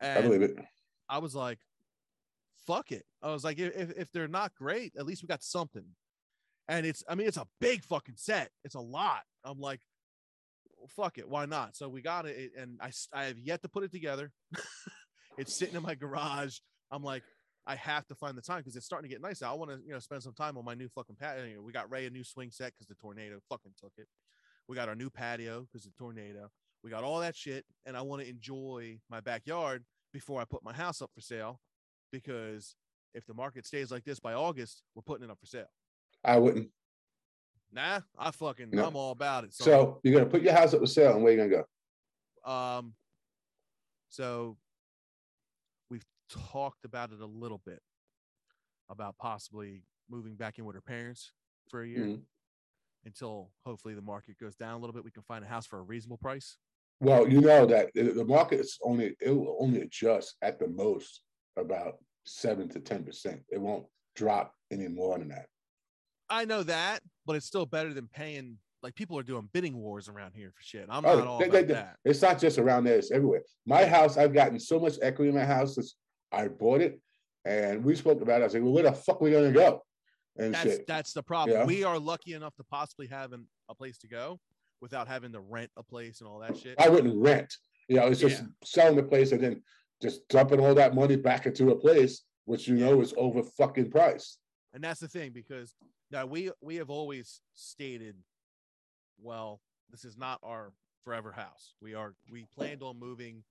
Yeah, I believe it. I was like, fuck it. I was like, if, if they're not great, at least we got something. And it's, I mean, it's a big fucking set. It's a lot. I'm like, well, fuck it. Why not? So we got it. And I I have yet to put it together. it's sitting in my garage. I'm like, I have to find the time because it's starting to get nice out. I want to, you know, spend some time on my new fucking patio. We got Ray a new swing set because the tornado fucking took it. We got our new patio because of the tornado. We got all that shit, and I want to enjoy my backyard before I put my house up for sale because if the market stays like this by August, we're putting it up for sale. I wouldn't. Nah, I fucking No. I'm all about it. So you're gonna put your house up for sale, and where you gonna go? um so we've talked about it a little bit about possibly moving back in with her parents for a year Mhm. Until hopefully the market goes down a little bit. We can find a house for a reasonable price. Well, you know that the market is only it will only adjust at the most about seven to ten percent. It won't drop any more than that. I know that, but it's still better than paying like people are doing bidding wars around here for shit. I'm Oh, not all they- about they- they- that. It's not just around there; it's everywhere. My house, I've gotten so much equity in my house since I bought it, and we spoke about it. I was like, "Well, where the fuck are we gonna go?" And That's shit. that's the problem. Yeah. We are lucky enough to possibly have an, a place to go without having to rent a place and all that shit. I wouldn't rent. You know, it's just Yeah. selling the place and then just dumping all that money back into a place which you know is over fucking price. and that's the thing because now we we have always stated well this is not our forever house we are we planned on moving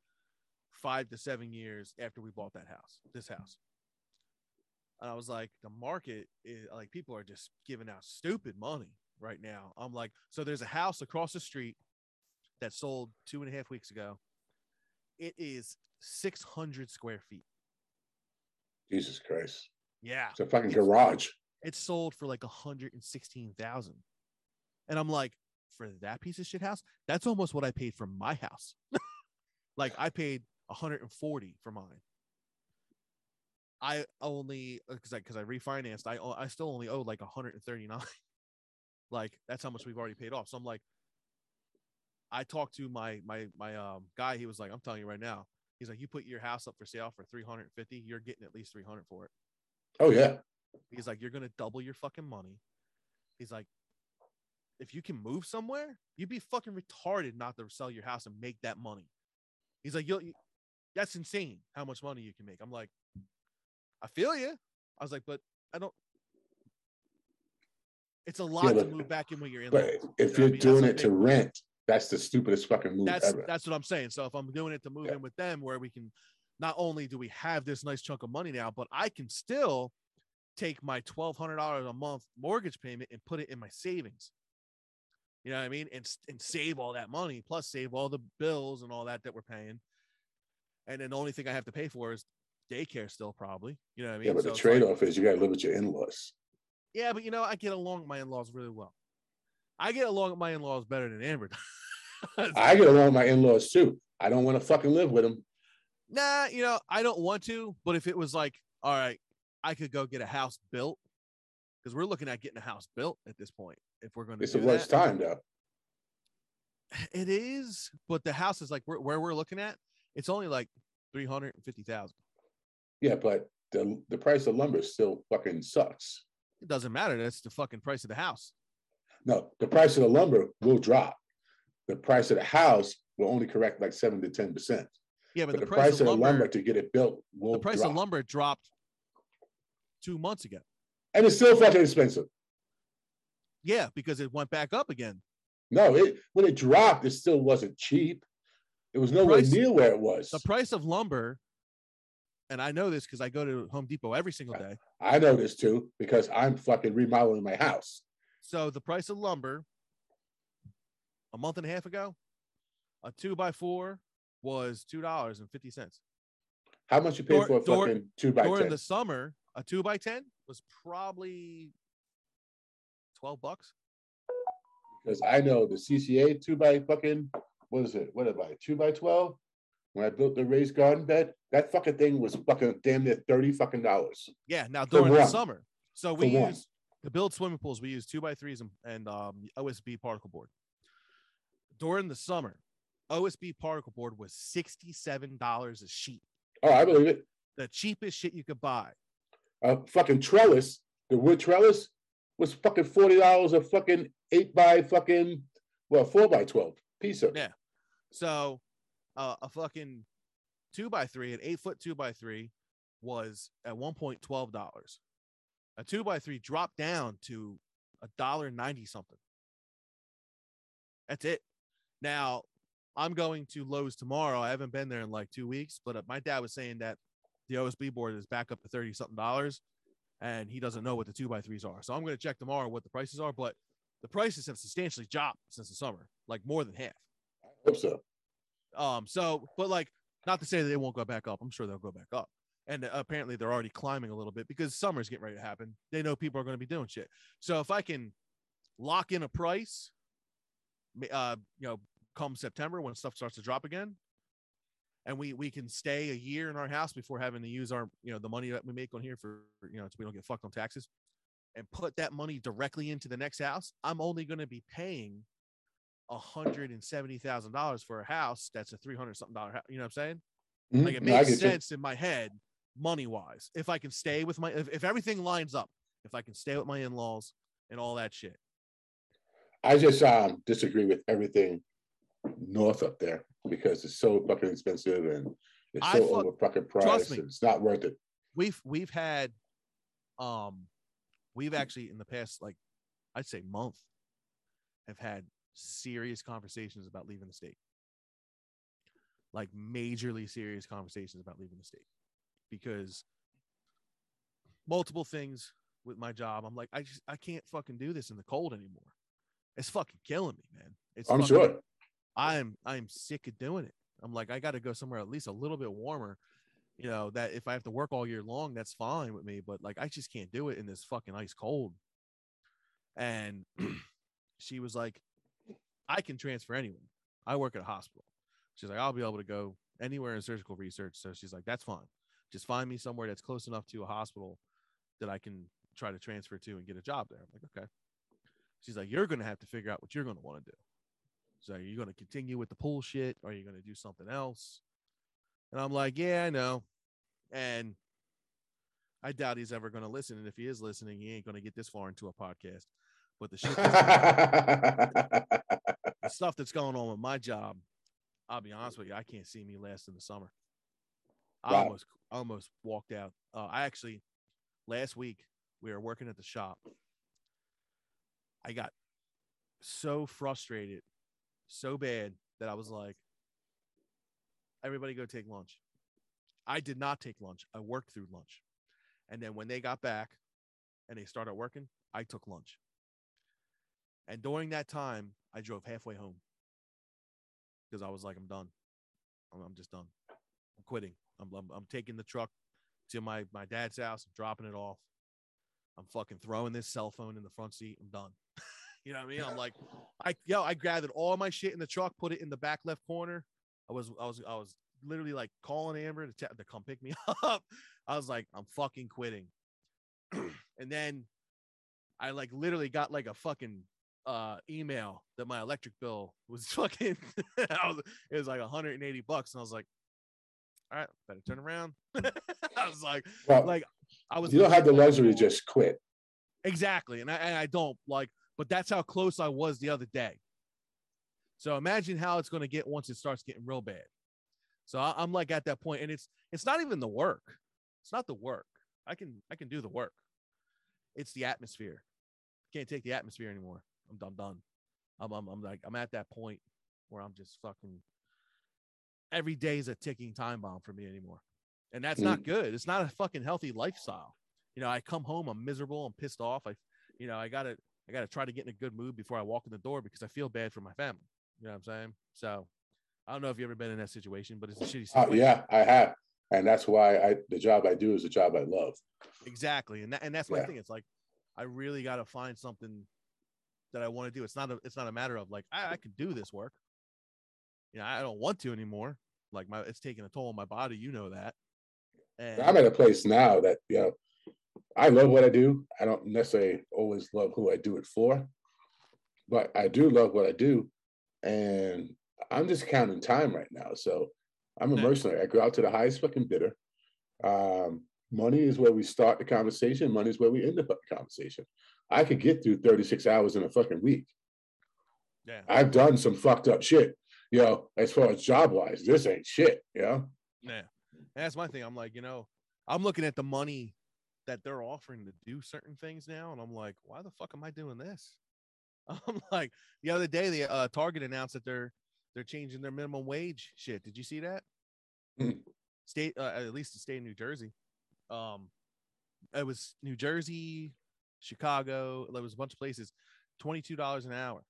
five to seven years after we bought that house this house and i was like the market is like people are just giving out stupid money right now i'm like so there's a house across the street that sold two and a half weeks ago it is 600 square feet Jesus Christ. yeah It's a fucking It's- garage. it sold for like 116,000. And I'm like, for that piece of shit house, that's almost what I paid for my house. like I paid 140 for mine. I only because I because I refinanced, I I still only owe like 139. like that's how much we've already paid off. So I'm like, I talked to my my my um guy. He was like, I'm telling you right now. He's like, you put your house up for sale for 350, you're getting at least 300 for it. Oh yeah. He's like, you're gonna double your fucking money. He's like, if you can move somewhere, you'd be fucking retarded not to sell your house and make that money. He's like, you'll, you, that's insane how much money you can make. I'm like, I feel you. I was like, but I don't. It's a lot to but- move back in when you're in. But if You know what I you're mean? Doing it to big- rent, that's the stupidest fucking move that's ever. that's what I'm saying. So if I'm doing it to move Yeah. in with them, where we can, not only do we have this nice chunk of money now, but I can still take my twelve hundred dollars a month mortgage payment and put it in my savings. You know what I mean? And and save all that money, plus save all the bills and all that that we're paying. And then the only thing I have to pay for is daycare still probably. You know what I mean? yeah, but So the trade off is you gotta live with your in-laws. yeah, but you know, I get along with my in-laws really well. I get along with my in-laws better than Amber. does. I get along with my in-laws too. I don't want to fucking live with them. nah, you know, I don't want to, but if it was like, all right, I could go get a house built because we're looking at getting a house built at this point. If we're going to It's the worst that. time though. It is, but the house is like where, where we're looking at. It's only like three hundred and fifty thousand. Yeah, but the the price of lumber still fucking sucks. It doesn't matter. That's the fucking price of the house. No, the price of the lumber will drop. The price of the house will only correct like seven to ten percent. Yeah, but, But the, the price, of lumber, lumber to get it built will the price drop. of lumber dropped two months ago. and it's still fucking expensive. Yeah, because it went back up again. No, it when it dropped, it still wasn't cheap. It was nowhere price- near where it was. The price of lumber, and I know this because I go to Home Depot every single day. I know this too because I'm fucking remodeling my house. So the price of lumber a month and a half ago, a two by four was two dollars and fifty cents. How much you pay for a dur- fucking two by During ten? the summer, a two by ten was probably twelve bucks. Because I know the CCA two by fucking what is it? What I? Two by twelve? When I built the raised garden bed, that fucking thing was fucking damn near thirty fucking dollars. Yeah, now during the summer. So we For one. use to build swimming pools, we use two by threes and, and um, OSB particle board. During the summer, OSB particle board was $67 a sheet. Oh, I believe it. The cheapest shit you could buy. A fucking trellis, the wood trellis was fucking forty dollars a fucking eight by fucking well four by twelve piece of. Yeah. So uh, a fucking two by three, an eight foot two by three was at one point twelve dollars. A two by three dropped down to a dollar ninety something. That's it. Now I'm going to Lowe's tomorrow. I haven't been there in like two weeks, but uh, my dad was saying that the OSB board is back up to 30 something dollars and he doesn't know what the two by threes are. So I'm going to check tomorrow what the prices are, but the prices have substantially dropped since the summer, like more than half. I hope so. Um, so, but like, not to say that they won't go back up. I'm sure they'll go back up. And apparently they're already climbing a little bit because summer's getting ready to happen. They know people are going to be doing shit. So if I can lock in a price, uh, you know, come September when stuff starts to drop again, and we we can stay a year in our house before having to use our you know the money that we make on here for you know so we don't get fucked on taxes, and put that money directly into the next house, I'm only going to be paying hundred and seventy thousand dollars for a house that's a three hundred something dollar house. You know what I'm saying? Mhm. Like it makes get you. sense in my head, money wise. If I can stay with my, if, if everything lines up, if I can stay with my in laws and all that shit. I just um disagree with everything north up there because it's so fucking expensive and it's I so fuck- over fucking trust priced. me. It's not worth it. We've we've had, um, we've actually in the past like, I'd say month, have had serious conversations about leaving the state. Like majorly serious conversations about leaving the state, because multiple things with my job. I'm like, I just I can't fucking do this in the cold anymore. It's fucking killing me, man. It's I'm fucking- sure. I'm I'm sick of doing it. I'm like, I got to go somewhere at least a little bit warmer. You know, that if I have to work all year long, that's fine with me. But like, I just can't do it in this fucking ice cold. And she was like, I can transfer anyone. I work at a hospital. She's like, I'll be able to go anywhere in surgical research. So she's like, that's fine. Just find me somewhere that's close enough to a hospital that I can try to transfer to and get a job there. I'm like, okay. She's like, you're going to have to figure out what you're going to want to do. So are you going to continue with the pool shit? Or are you going to do something else? And I'm like, yeah, I know. And I doubt he's ever going to listen. And if he is listening, he ain't going to get this far into a podcast. But the shit, the stuff that's going on with my job, I'll be honest with you, I can't see me last in the summer. I Wow. almost almost walked out. Uh, I actually last week we were working at the shop. I got so frustrated, so bad that I was like, everybody go take lunch. I did not take lunch. I worked through lunch. And then when they got back and they started working, I took lunch. And during that time, I drove halfway home because I was like, I'm done. I'm, I'm just done. I'm quitting. I'm, I'm, I'm taking the truck to my, my dad's house. I'm dropping it off. I'm fucking throwing this cell phone in the front seat. I'm done. you know what I mean? I'm like, I yo, I gathered all my shit in the truck, put it in the back left corner. I was I was I was literally like calling Amber to, te- to come pick me up. I was like, I'm fucking quitting. and then I like literally got like a fucking uh email that my electric bill was fucking was, it was like 180 bucks and I was like all right better turn around I was like well, like I was you don't have the luxury to just quit. Exactly. And I, and I don't like, but that's how close I was the other day. So imagine how it's going to get once it starts getting real bad. So I, I'm like at that point, and it's it's not even the work. It's not the work. I can I can do the work. It's the atmosphere. Can't take the atmosphere anymore. I'm done. Done. I'm, I'm I'm like I'm at that point where I'm just fucking. Every day is a ticking time bomb for me anymore, and that's not good. It's not a fucking healthy lifestyle you know, I come home, I'm miserable, I'm pissed off. I, you know, I gotta, I gotta try to get in a good mood before I walk in the door because I feel bad for my family. You know what I'm saying? So, I don't know if you've ever been in that situation, but it's a shitty Uh, yeah, I have, and that's why I the job I do is a job I love. exactly. And that, and that's my Yeah. thing. It's like I really gotta find something that I want to do. It's not a, it's not a matter of like I, I could do this work. You know, I don't want to anymore. Like my, it's taking a toll on my body. You know that. And I'm at a place now that you know I love what I do. I don't necessarily always love who I do it for, but I do love what I do, and I'm just counting time right now. So I'm a mercenary. I go out to the highest fucking bidder. Um, money is where we start the conversation. Money is where we end the conversation. I could get through 36 hours in a fucking week. yeah, I've done some fucked up shit, you know, as far as job wise. This ain't shit, you know. Yeah. And that's my thing. I'm like, you know, I'm looking at the money that they're offering to do certain things now, and I'm like, why the fuck am I doing this? I'm like, the other day, the uh, Target announced that they're they're changing their minimum wage. Shit, did you see that? Mm. State, uh, at least the state of New Jersey. Um, it was New Jersey, Chicago. There was a bunch of places. Twenty two dollars an hour.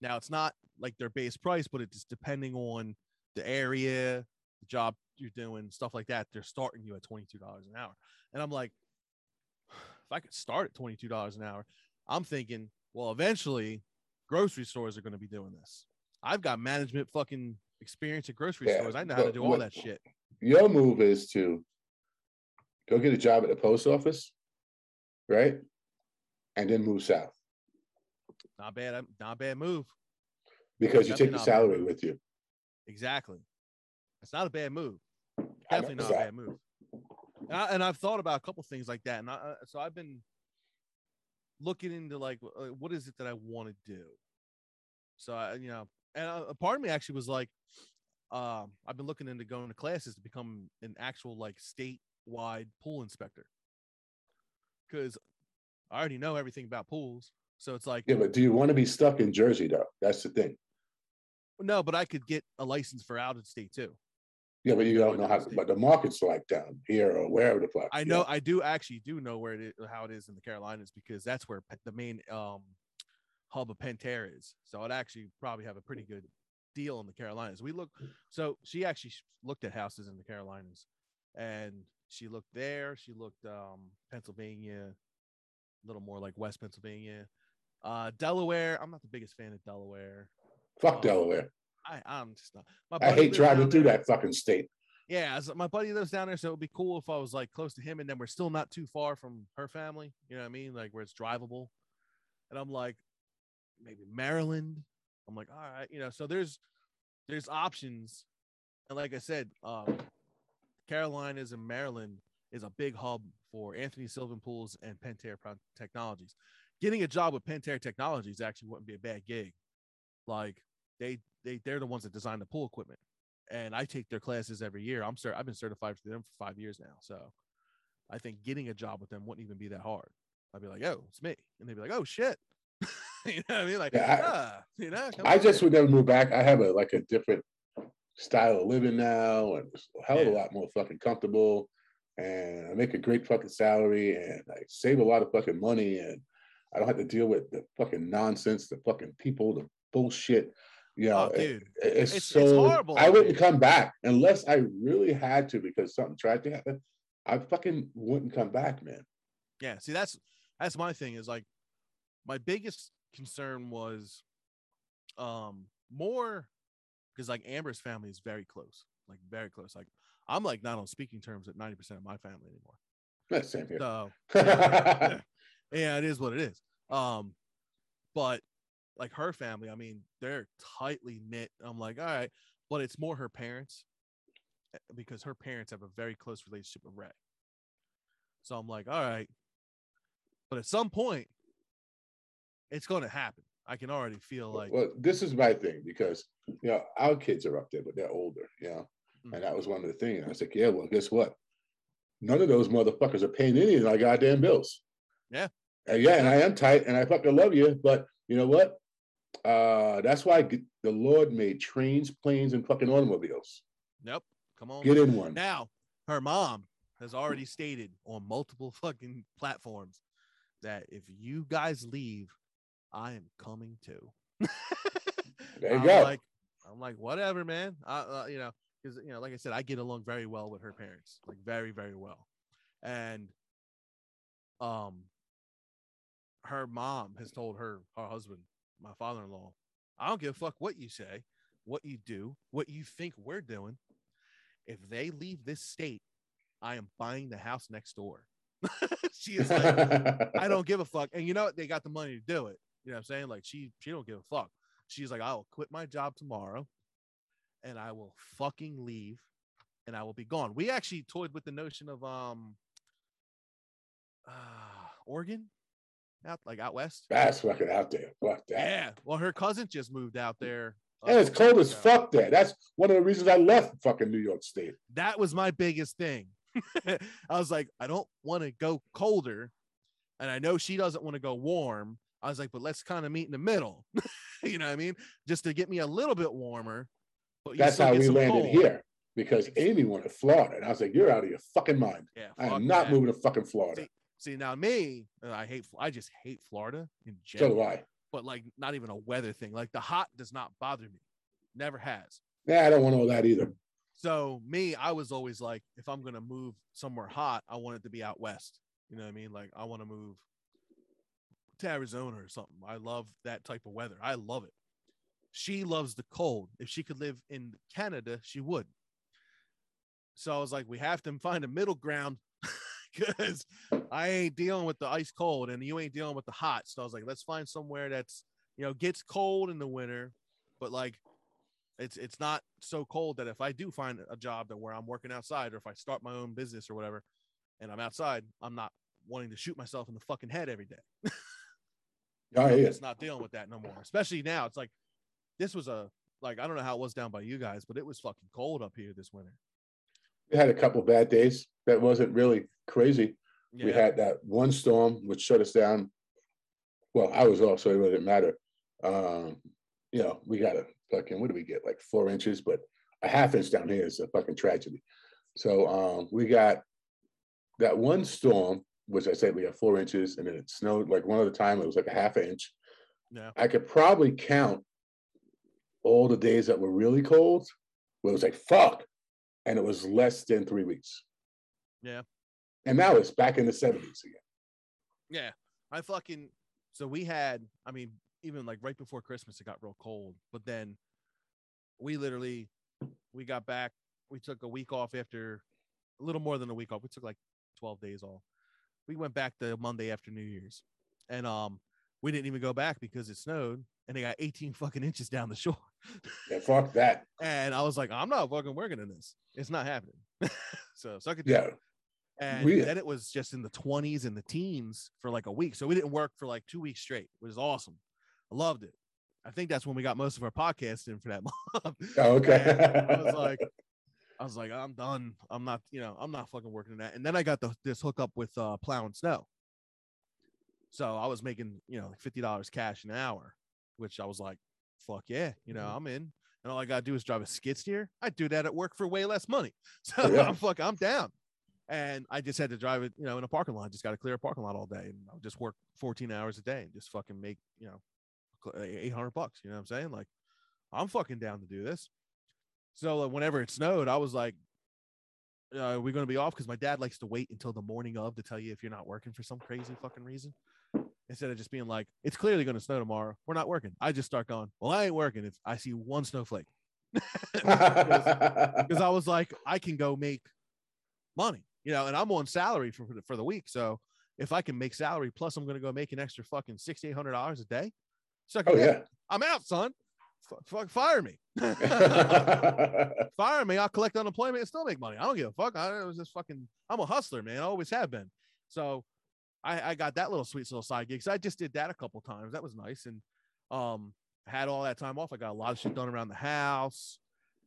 Now it's not like their base price, but it's depending on the area, the job you're doing, stuff like that. They're starting you at $22 an hour. And I'm like, if I could start at $22 an hour, I'm thinking, well, eventually grocery stores are going to be doing this. I've got management fucking experience at grocery Yeah, stores. I know how to do all that shit. Your move is to go get a job at the post office, right? And then move south Not bad. Not a bad move. because you take the not a bad salary with you. Exactly. It's not a bad move. Definitely not a bad move. And, I, I've thought about a couple things like that. And I, so I've been looking into like, what is it that I want to do? So I, you know, and a part of me actually was like, um, I've been looking into going to classes to become an actual like statewide pool inspector. Because I already know everything about pools. So it's like, Yeah, but do you want to be stuck in Jersey though? That's the thing. no, but I could get a license for out of state too. Yeah, but you don't know how. But the market's like down here or wherever the fuck. I know, I do actually do know where it is, how it is in the Carolinas because that's where the main um hub of Pentair is. So I'd actually probably have a pretty good deal in the Carolinas. We look, so she actually looked at houses in the Carolinas, and she looked there. She looked um Pennsylvania, a little more like West Pennsylvania, uh Delaware. I'm not the biggest fan of Delaware. Fuck um, Delaware. I I'm just not. I hate driving through there. that fucking state. Yeah, my buddy lives down there, so it would be cool if I was like close to him, and then we're still not too far from her family. You know what I mean? Like where it's drivable. And I'm like, maybe Maryland. I'm like, all right, you know. So there's there's options, and like I said, um, Carolinas and Maryland is a big hub for Anthony Sylvan Pools and Pentair Technologies. getting a job with Pentair Technologies actually wouldn't be a bad gig. Like they they they're the ones that design the pool equipment, and I take their classes every year. I'm cert- I've been certified for them for five years now, so I think getting a job with them wouldn't even be that hard. I'd be like, oh, it's me, and they'd be like, oh shit, you know what I mean? Like, Yeah, I- ah, you know, I just in." would never move back. I have a like a different style of living now, and it's a hell of a Yeah. lot more fucking comfortable. And I make a great fucking salary, and I save a lot of fucking money, and I don't have to deal with the fucking nonsense, the fucking people, the bullshit. You know, Oh, dude, it- it's, it's- so it's horrible I wouldn't come back unless I really had to because something tragic happened. I fucking wouldn't come back, man. Yeah, see, that's that's my thing. Is like my biggest concern was um more because like Amber's family is very close, like very close. Like I'm like not on speaking terms with 90% of my family anymore. That's same here. So yeah, yeah, it is what it is. Um, but like her family, I mean, they're tightly knit. I'm like, all right, but it's more her parents eh, because her parents have a very close relationship with Ray. So I'm like, all right, but at some point, it's going to happen. I can already feel like, well, this is my thing because you know our kids are up there, but they're older, you know, Mhm. and that was one of the things. I was like, yeah, well, guess what? None of those motherfuckers are paying any of my goddamn bills. Yeah. And yeah, and I am tight, and I fucking love you, but you know what? Uh, that's why the Lord made trains, planes, and fucking automobiles. nope, come on. Get in one. Now, her mom has already stated on multiple fucking platforms that if you guys leave, I am coming too. There you I'm go. Like, I'm like, whatever, man. I, uh, you know, because you know, like I said, I get along very well with her parents, like very, very well, and um, her mom has told her her husband, my father-in-law, I don't give a fuck what you say, what you do, what you think we're doing. If they leave this state, I am buying the house next door. she is like, I don't give a fuck. And you know what? They got the money to do it. You know what I'm saying? Like she she don't give a fuck. She's like, I will quit my job tomorrow and I will fucking leave and I will be gone. We actually toyed with the notion of um uh Oregon out like out west. That's fucking out there. Fuck that. Yeah. Well, her cousin just moved out there. uh, And it's cold as fuck there. That's one of the reasons I left fucking New York State. that was my biggest thing. I was like, I don't want to go colder, and I know she doesn't want to go warm. I was like, but let's kind of meet in the middle. you know what I mean? Just to get me a little bit warmer. But That's how we landed cold. here because Amy wanted Florida. And I was like, you're out of your fucking mind. Yeah, I am not that. moving to fucking Florida. See now, me, uh, I hate. I just hate Florida in So general. do I. But like, not even a weather thing. Like the hot does not bother me. Never has. Yeah, I don't want all that either. So me, I was always like, if I'm gonna move somewhere hot, I want it to be out west. You know what I mean? Like I want to move to Arizona or something. I love that type of weather. I love it. She loves the cold. If she could live in Canada, she would. So I was like, we have to find a middle ground because I ain't dealing with the ice cold and you ain't dealing with the hot. So I was like, let's find somewhere that's you know gets cold in the winter, but like it's it's not so cold that if I do find a job that where I'm working outside or if I start my own business or whatever and I'm outside, I'm not wanting to shoot myself in the fucking head every day. Yeah. It's not dealing with that no more. Especially now. It's like this was a like I don't know how it was down by you guys, but it was fucking cold up here this winter. We had a couple bad days. That wasn't really crazy. Yeah. We had that one storm which shut us down. Well, I was off, so it didn't matter. Um, you know, we got a fucking what do we get? Like four inches, but a half inch down here is a fucking tragedy. So um, we got that one storm, which I said we got four inches, and then it snowed like one other time. It was like a half inch. yeah. I could probably count all the days that were really cold, where it was like fuck, and it was less than three weeks. Yeah. And now it's back in the 70s again. Yeah. I fucking so we had, I mean, even like right before Christmas, it got real cold. But then we literally we got back, we took a week off after a little more than a week off. We took like 12 days off. We went back the Monday after New Year's. And um we didn't even go back because it snowed and they got 18 fucking inches down the shore. Yeah, fuck that. And I was like, I'm not fucking working in this. It's not happening. so suck it Yeah. down. And then it was just in the 20s and the teens for like a week. So we didn't work for like two weeks straight. which is awesome. I loved it. I think that's when we got most of our podcasts in for that month. Oh, okay. I was like, I was like, I'm done. I'm not, you know, I'm not fucking working in that. And then I got the this hookup with uh plowing snow. So I was making, you know, like fifty dollars cash an hour, which I was like, fuck yeah, you know, I'm in. And all I gotta do is drive a skid steer. I do that at work for way less money. So Yeah. I'm fuck, I'm down. And I just had to drive it, you know, in a parking lot. Just got to clear a parking lot all day, and I'll just work 14 hours a day and just fucking make, you know, 800 bucks. You know what I'm saying? Like, I'm fucking down to do this. So like, whenever it snowed, I was like, uh, "Are we going to be off?" Because my dad likes to wait until the morning of to tell you if you're not working for some crazy fucking reason, instead of just being like, "It's clearly going to snow tomorrow. We're not working." I just start going, "Well, I ain't working if I see one snowflake," because I was like, I can go make money, you know, and I'm on salary for for the, for the week. So if I can make salary plus I'm going to go make an extra fucking sixty eight hundred dollars a day, oh yeah. I'm out, son. Fuck, fire me. fire me. I'll collect unemployment and still make money. I don't give a fuck. I was just fucking. I'm a hustler, man. I always have been. So I, I got that little sweet little side gig. So I just did that a couple times. That was nice. And um, had all that time off. I got a lot of shit done around the house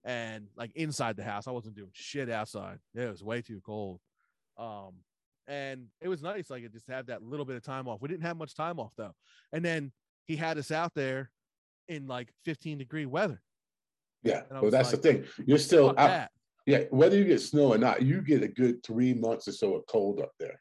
and like inside the house. I wasn't doing shit outside. It was way too cold. Um, and it was nice. Like it just had that little bit of time off. We didn't have much time off though. And then he had us out there in like 15 degree weather. yeah. Well, that's like, the thing. You're still out. that. Yeah. Whether you get snow or not, you get a good three months or so of cold up there.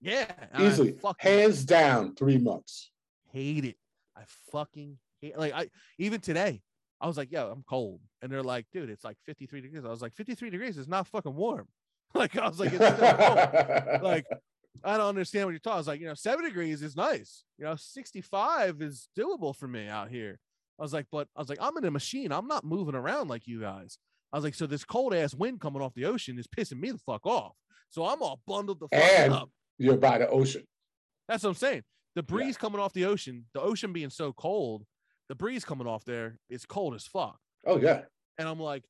Yeah. Easily. Hands down, three months. hate it. I fucking hate like I even today, I was like, yo, I'm cold. And they're like, dude, it's like 53 degrees. I was like, 53 degrees is not fucking warm. Like I was like, it's still cold. like I don't understand what you're talking. I was like, you know, seven degrees is nice. You know, 65 is doable for me out here. I was like, but I was like, I'm in a machine. I'm not moving around like you guys. I was like, so this cold ass wind coming off the ocean is pissing me the fuck off. So I'm all bundled the fuck And- up. You're by the ocean. That's what I'm saying. The breeze coming off the ocean, the ocean being so cold, the breeze coming off there is cold as fuck. Oh yeah. And I'm like,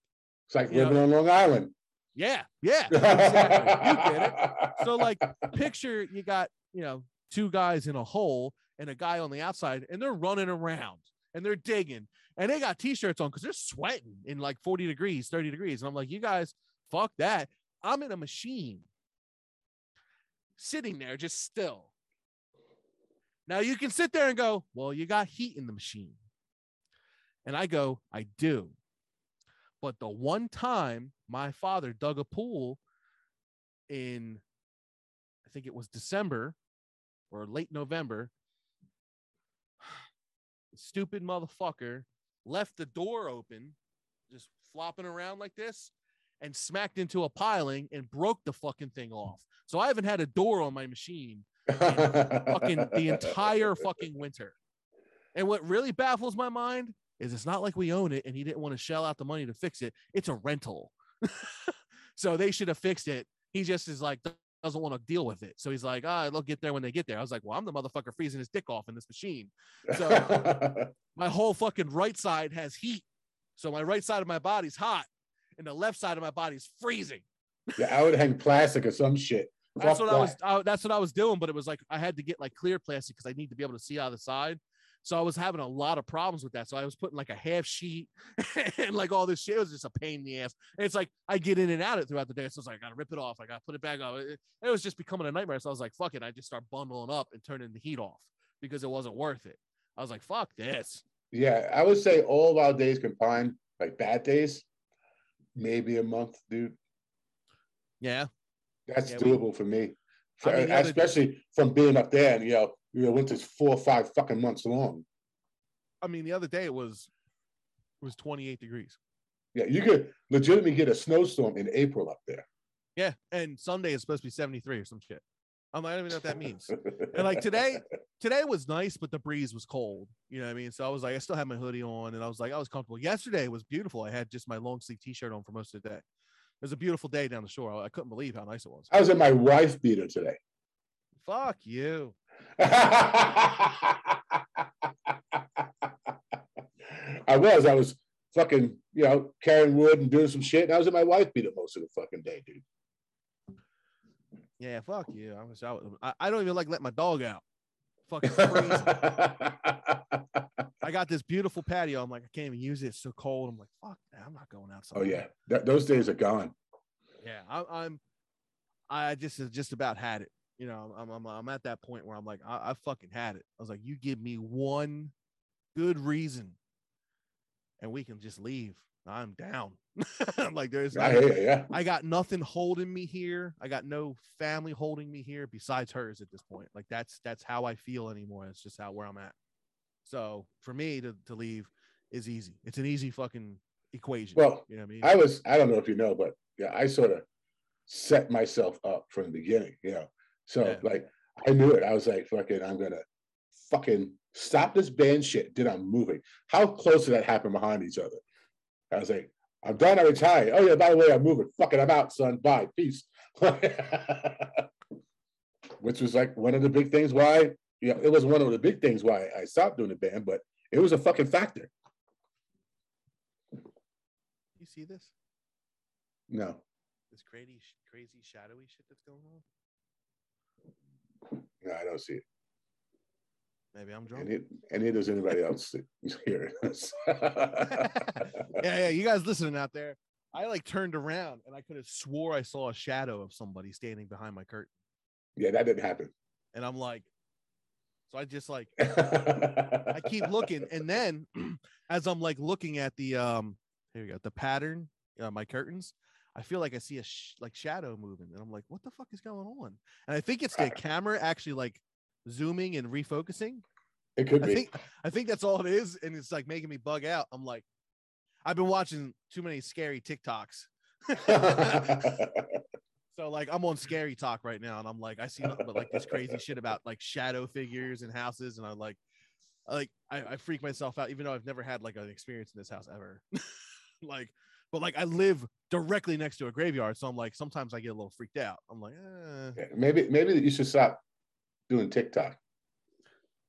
It's like Yeah. living on Long Island. yeah, yeah, exactly. You get it. So like picture you got, you know, two guys in a hole and a guy on the outside and they're running around and they're digging and they got t-shirts on because they're sweating in like 40 degrees, 30 degrees. And I'm like, you guys, fuck that. I'm in a machine sitting there just still. Now you can sit there and go, well, you got heat in the machine. And I go, I do. But the one time my father dug a pool in, I think it was December or late November, stupid motherfucker left the door open, just flopping around like this, and smacked into a piling and broke the fucking thing off. So I haven't had a door on my machine fucking the entire fucking winter. And what really baffles my mind is it's not like we own it and he didn't want to shell out the money to fix it. It's a rental. so they should have fixed it. He just is like doesn't want to deal with it. So he's like, ah, they'll get there when they get there. I was like, well, I'm the motherfucker freezing his dick off in this machine. So my whole fucking right side has heat. So my right side of my body's hot and the left side of my body's freezing. yeah, I would hang plastic or some shit. That's what I was. I, that's what I was doing, but it was like I had to get like clear plastic because I need to be able to see out of the side. So I was having a lot of problems with that. So I was putting like a half sheet and like all this shit. It was just a pain in the ass. And it's like I get in and out of it throughout the day. So it's like I gotta rip it off. I gotta put it back on. It, it was just becoming a nightmare. So I was like, fuck it. I just start bundling up and turning the heat off because it wasn't worth it. I was like, fuck this. Yeah, I would say all of our days combined, like bad days, maybe a month, dude. Yeah. That's Yeah, we- doable for me. I mean, especially from being up there and you know, you know, winter's four or five fucking months long. I mean, the other day it was it was 28 degrees. Yeah, you could legitimately get a snowstorm in April up there. Yeah. And Sunday is supposed to be 73 or some shit. I'm like, I don't even know what that means. And like today, today was nice, but the breeze was cold. You know what I mean? So I was like, I still had my hoodie on and I was like, I was comfortable. Yesterday was beautiful. I had just my long sleeve t shirt on for most of the day. It was a beautiful day down the shore. I couldn't believe how nice it was. I was in my wife beater today. Fuck you. I was. I was fucking, you know, carrying wood and doing some shit. And I was in my wife beater most of the fucking day, dude. Yeah, fuck you. I was out. I, I don't even like let my dog out. Fucking crazy. I got this beautiful patio. I'm like, I can't even use it. It's so cold. I'm like, fuck, that. I'm not going outside. oh yeah, That- those days are gone. Yeah, I, I'm. I just just about had it. You know, I'm I'm I'm at that point where I'm like, I, I fucking had it. I was like, you give me one good reason, and we can just leave. I'm down. like there's I like, you, yeah. I got nothing holding me here. I got no family holding me here besides hers at this point. Like that's that's how I feel anymore. It's just how where I'm at. So for me to, to leave is easy. It's an easy fucking equation. Well, you know what I mean? I was, I don't know if you know, but yeah, I sort of set myself up from the beginning, you know. So Yeah. like I knew it. I was like, fucking, I'm gonna fucking stop this band shit. Did I'm moving. How close did that happen behind each other? I was like, I'm done, I retire. Oh yeah, by the way, I'm moving. Fucking I'm out, son. Bye. Peace. Which was like one of the big things why, yeah, it was one of the big things why I stopped doing the band, but it was a fucking factor. you see this? No. This crazy crazy shadowy shit that's going on? No, I don't see it. Maybe I'm drunk. And, it, and neither does anybody else here. yeah, yeah. You guys listening out there? I like turned around and I could have swore I saw a shadow of somebody standing behind my curtain. yeah, that didn't happen. And I'm like, so I just like I keep looking, and then as I'm like looking at the um, here we go, the pattern, uh, my curtains, I feel like I see a sh- like shadow moving, and I'm like, what the fuck is going on? And I think it's the camera actually like zooming and refocusing. It could I be. think I think that's all it is, and it's like making me bug out. I'm like, I've been watching too many scary TikToks. So like I'm on scary talk right now, and I'm like, I see nothing but like this crazy shit about like shadow figures and houses, and I like, I like I, I freak myself out, even though I've never had like an experience in this house ever. like, but like I live directly next to a graveyard, so I'm like sometimes I get a little freaked out. I'm like, eh. Maybe maybe you should stop doing TikTok.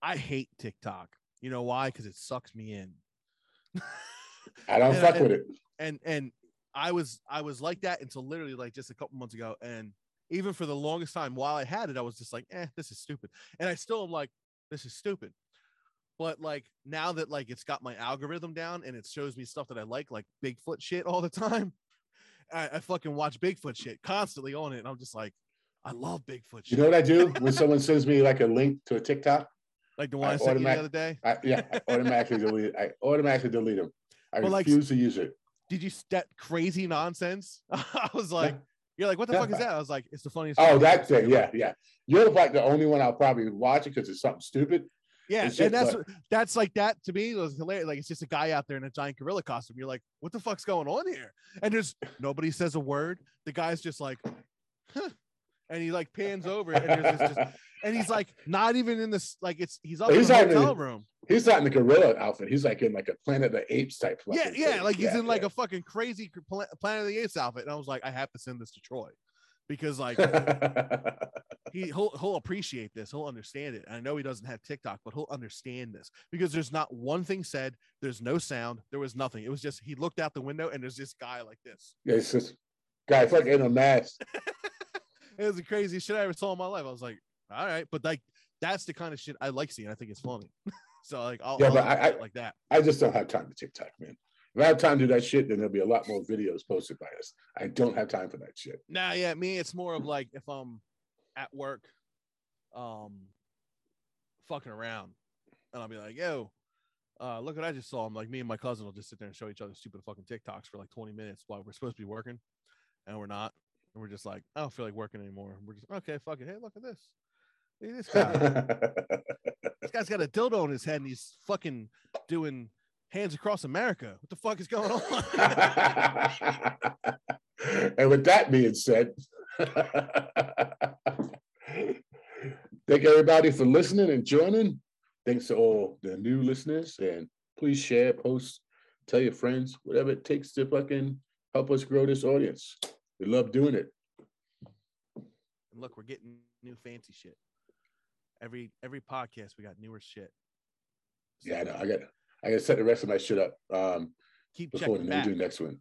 I hate TikTok. You know why? Because it sucks me in. I don't And- fuck and- with it. and and I was I was like that until literally like just a couple months ago, and even for the longest time while I had it, I was just like, eh, this is stupid, and I still am like, this is stupid. But like now that like it's got my algorithm down and it shows me stuff that I like, like Bigfoot shit all the time, I, I fucking watch Bigfoot shit constantly on it, and I'm just like, I love Bigfoot shit. You know what I do when someone sends me like a link to a TikTok? like the one I I, sent you the other day. I, yeah, I automatically delete. I automatically delete them. I But, like, refuse to use it. Did you s- that crazy nonsense? I was like, you're like, what the fuck is that? I was like, it's the funniest. Oh, that thing. Yeah, yeah. You're like the only one I'll probably watch it because it's something stupid. Yeah, and that's but- that's like that to me was hilarious. Like it's just a guy out there in a giant gorilla costume. You're like, what the fuck's going on here? And there's nobody says a word. The guy's just like, huh. and he like pans over and there's just, and he's like not even in this like it's he's up He's in the hotel room. He's not in the gorilla outfit. He's like in like a Planet of the Apes type. Yeah, yeah, thing. like he's Yeah, in like yeah. a fucking crazy Planet of the Apes outfit. And I was like, I have to send this to Troy because like he he'll he'll appreciate this. He'll understand it. And I know he doesn't have TikTok, but he'll understand this because there's not one thing said. There's no sound. There was nothing. It was just he looked out the window and there's this guy like this. yeah, it's just guy fucking in a mask. It was the craziest shit I ever saw in my life. I was like, all right, but like that's the kind of shit I like seeing. I think it's funny. so like I'll, Yeah, I'll but I- it like that. I just don't have time to TikTok, man. If I have time to do that shit, then there'll be a lot more videos posted by us. I don't have time for that shit. Nah, yeah, me, it's more of like if I'm at work, um, fucking around, and I'll be like, "Yo, uh, look what I just saw." I'm like, me and my cousin will just sit there and show each other stupid fucking TikToks for like 20 minutes while we're supposed to be working, and we're not, and we're just like, I don't feel like working anymore. We're just okay, fuck it. Hey, look at this. Look at this guy. this guy's got a dildo on his head, and he's fucking doing hands across America. What the fuck is going on? and with that being said, thank everybody for listening and joining. Thanks to all the new listeners, and please share, post, tell your friends, whatever it takes to fucking help us grow this audience. We love doing it. And look, we're getting new fancy shit. Every every podcast we got newer shit. Yeah, I know. I got I got to set the rest of my shit up um, keep before checking we back. next one.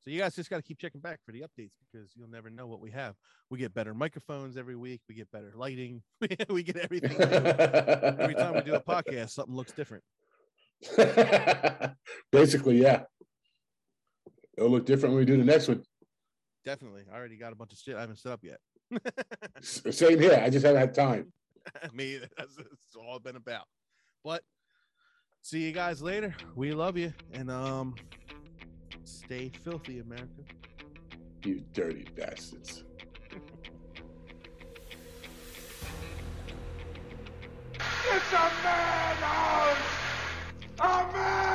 So you guys just got to keep checking back for the updates because you'll never know what we have. We get better microphones every week. We get better lighting. we get everything. Every time we do a podcast, something looks different. Basically, yeah. It'll look different when we do the next one. Definitely. I already got a bunch of shit I haven't set up yet. Same here. I just haven't had time. Me, that's, that's all it's been about. But see you guys later. We love you. And um stay filthy, America. You dirty bastards. It's a madhouse! A